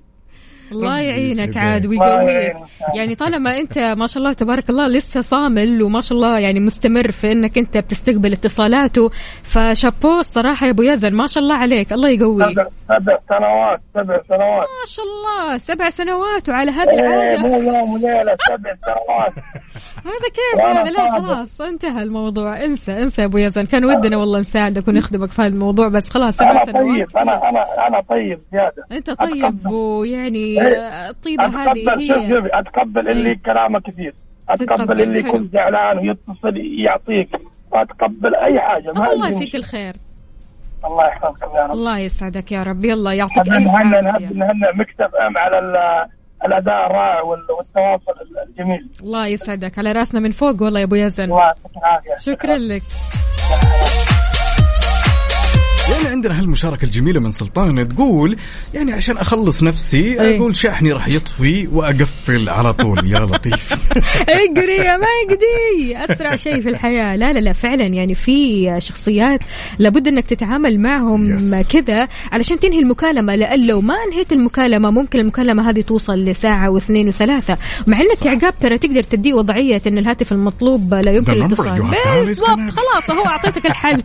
الله يعينك عاد ويقويك. يعني طالما أنت ما شاء الله تبارك الله لسه صامل وما شاء الله يعني مستمر في إنك أنت بتستقبل اتصالاته فشابوه الصراحة يا أبو يزن ما شاء الله عليك. الله يقويك. سبع سبع سنوات سبع سنوات. ما شاء الله. سبع سنوات وعلى هذه إيه، العاده مو يوم وليله سبع سنوات. *laughs* هذا كيف؟ هذا لا. خلاص انتهى الموضوع. انسى انسى يا أبو يزن. كان ودنا والله نساعدك ونخدمك في هذا الموضوع بس خلاص سبع أنا سنوات. طيب أنا أنا أنا طيب زيادة. أنت طيب ويعني. الطيبة هذه هي. أتقبل اللي إيه. كلامه كثير. أتقبل اللي. يكون زعلان ويتصل يعطيك. واتقبل أي حاجة ما الله يفيك. الخير. الله يحفظكم يا رب. الله يسعدك يا رب. يلا يعطيك ألف عافية. نهنئ مكتب أم على ال- الأداء الرائع وال- والتواصل الجميل. الله يسعدك. على رأسنا من فوق والله يا أبو يزن. الله يعطيك العافية. شكرا لك. يعني عندنا هالمشاركة الجميلة من سلطان تقول يعني عشان أخلص نفسي إيه. أقول شاحني راح يطفي وأقفل على طول. يا لطيف. *laughs* اقري يا ما يقدي أسرع شيء في الحياة. لا لا لا فعلا. يعني في شخصيات لابد إنك تتعامل معهم كذا علشان تنهي المكالمة. لأن لو ما انهيت المكالمة ممكن المكالمة هذه توصل لساعة واثنين وثلاثة. مع إنك عقاب ترى تقدر تدي وضعية إن الهاتف المطلوب لا يمكن الاتصال. بالضبط. خلاص هو أعطيتك الحل.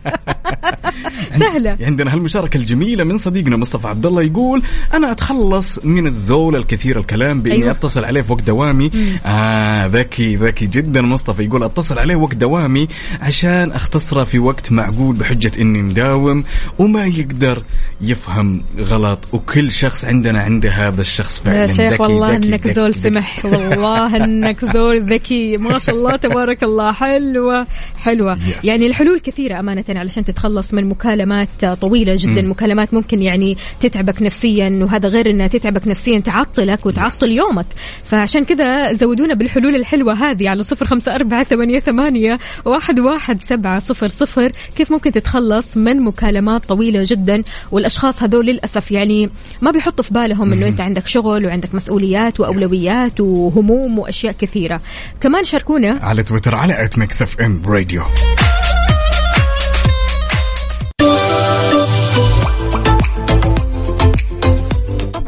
*laughs* سهلة. عندنا هالمشاركة الجميلة من صديقنا مصطفى عبد الله يقول أنا أتخلص من الزول الكثير الكلام بإني أيوة. أتصل عليه في وقت دوامي آه ذكي ذكي جدا مصطفى يقول أتصل عليه وقت دوامي عشان أختصره في وقت معقول بحجة إني مداوم وما يقدر يفهم غلط وكل شخص عندنا عنده هذا الشخص فعلا. يا شيخ ذكي والله ذكي إنك ذكي زول ذكي. سمح والله إنك زول ذكي. ما شاء الله تبارك الله. حلوة حلوة. Yes. يعني الحلول كثيرة أمانة علشان تتخلص من مكالمات طويلة جدا. مم. مكالمات ممكن يعني تتعبك نفسيا وهذا غير إنها تتعبك نفسيا تعطلك وتعطل يومك. فعشان كذا زودونا بالحلول الحلوة هذه على صفر خمسة أربعة ثمانية, ثمانية واحد, واحد سبعة صفر صفر. كيف ممكن تتخلص من مكالمات طويلة جدا؟ والاشخاص هذول للأسف يعني ما بيحطوا في بالهم إنه أنت عندك شغل وعندك مسؤوليات وأولويات وهموم وأشياء كثيرة. كمان شاركونا. على تويتر على at Mix FM Radio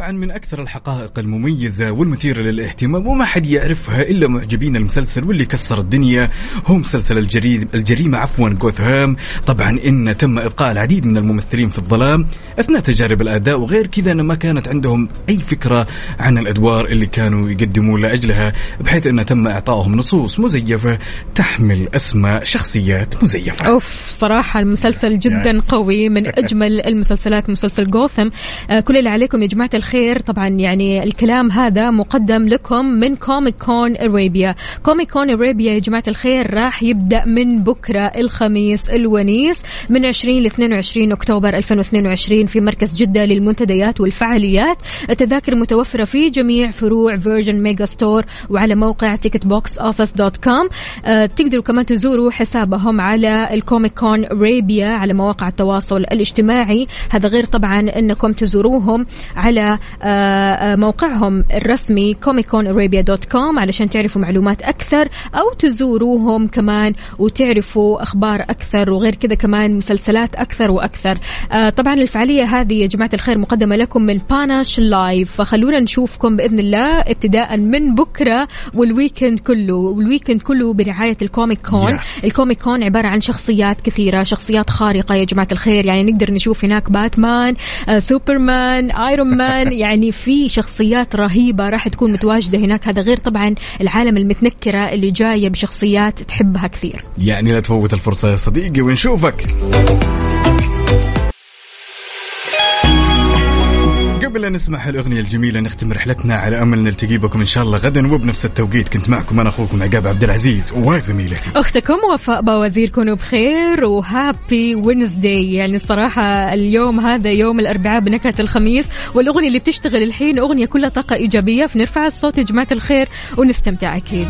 طبعا من أكثر الحقائق المميزة والمثيرة للاهتمام وما حد يعرفها إلا معجبين المسلسل واللي كسر الدنيا. هو مسلسل الجريمه الجريمة عفوا جوثهام. طبعا إن تم إبقاء العديد من الممثلين في الظلام. أثناء تجارب الأداء وغير كذا أن ما كانت عندهم أي فكرة عن الأدوار اللي كانوا يقدمون لأجلها بحيث إن تم إعطائهم نصوص مزيفة تحمل أسماء شخصيات مزيفة. أوف صراحة المسلسل جدا. قوي من أجمل المسلسلات مسلسل جوثم. آه كل اللي عليكم يا جماعة الخير طبعا يعني الكلام هذا مقدم لكم من Comic Con Arabia Comic Con Arabia يا جماعة الخير راح يبدأ من بكرة الخميس الونيس من 20 ل 22 أكتوبر 2022 في مركز جدة للمنتديات والفعاليات. التذاكر متوفرة في جميع فروع Virgin Megastore وعلى موقع Ticket Box Office dot com تقدروا كمان تزوروا حسابهم على ال Comic Con Arabia على مواقع التواصل الاجتماعي. هذا غير طبعا إنكم تزوروهم على موقعهم الرسمي كوميكون dot com علشان تعرفوا معلومات أكثر أو تزوروهم كمان وتعرفوا أخبار أكثر وغير كذا كمان مسلسلات أكثر وأكثر. آه، طبعا الفعالية هذه يا جماعة الخير مقدمة لكم من باناش لايف فخلونا نشوفكم بإذن الله ابتداء من بكرة وال weekend كله. وال weekend كله برعاية الكوميك كون Yes. الكوميك كون عبارة عن شخصيات كثيرة شخصيات خارقة يا جماعة الخير. يعني نقدر نشوف هناك باتمان آه، سوبرمان ايرون مان يعني في شخصيات رهيبة راح تكون متواجدة هناك. هذا غير طبعا العالم المتنكرة اللي جاية بشخصيات تحبها كثير. يعني لا تفوت الفرصة يا صديقي ونشوفك. قبل أن نسمع هالأغنية الجميلة نختم رحلتنا على أمل نلتقي بكم إن شاء الله غدا وبنفس التوقيت. كنت معكم أنا أخوكم عقاب عبد العزيز وزميلتي. أختكم وفاء بوازير كونوا بخير و happy Wednesday يعني الصراحة اليوم هذا يوم الأربعاء بنكهة الخميس والأغنية اللي بتشتغل الحين أغنية كلها طاقة إيجابية. فنرفع الصوت يا جماعة الخير ونستمتع أكيد.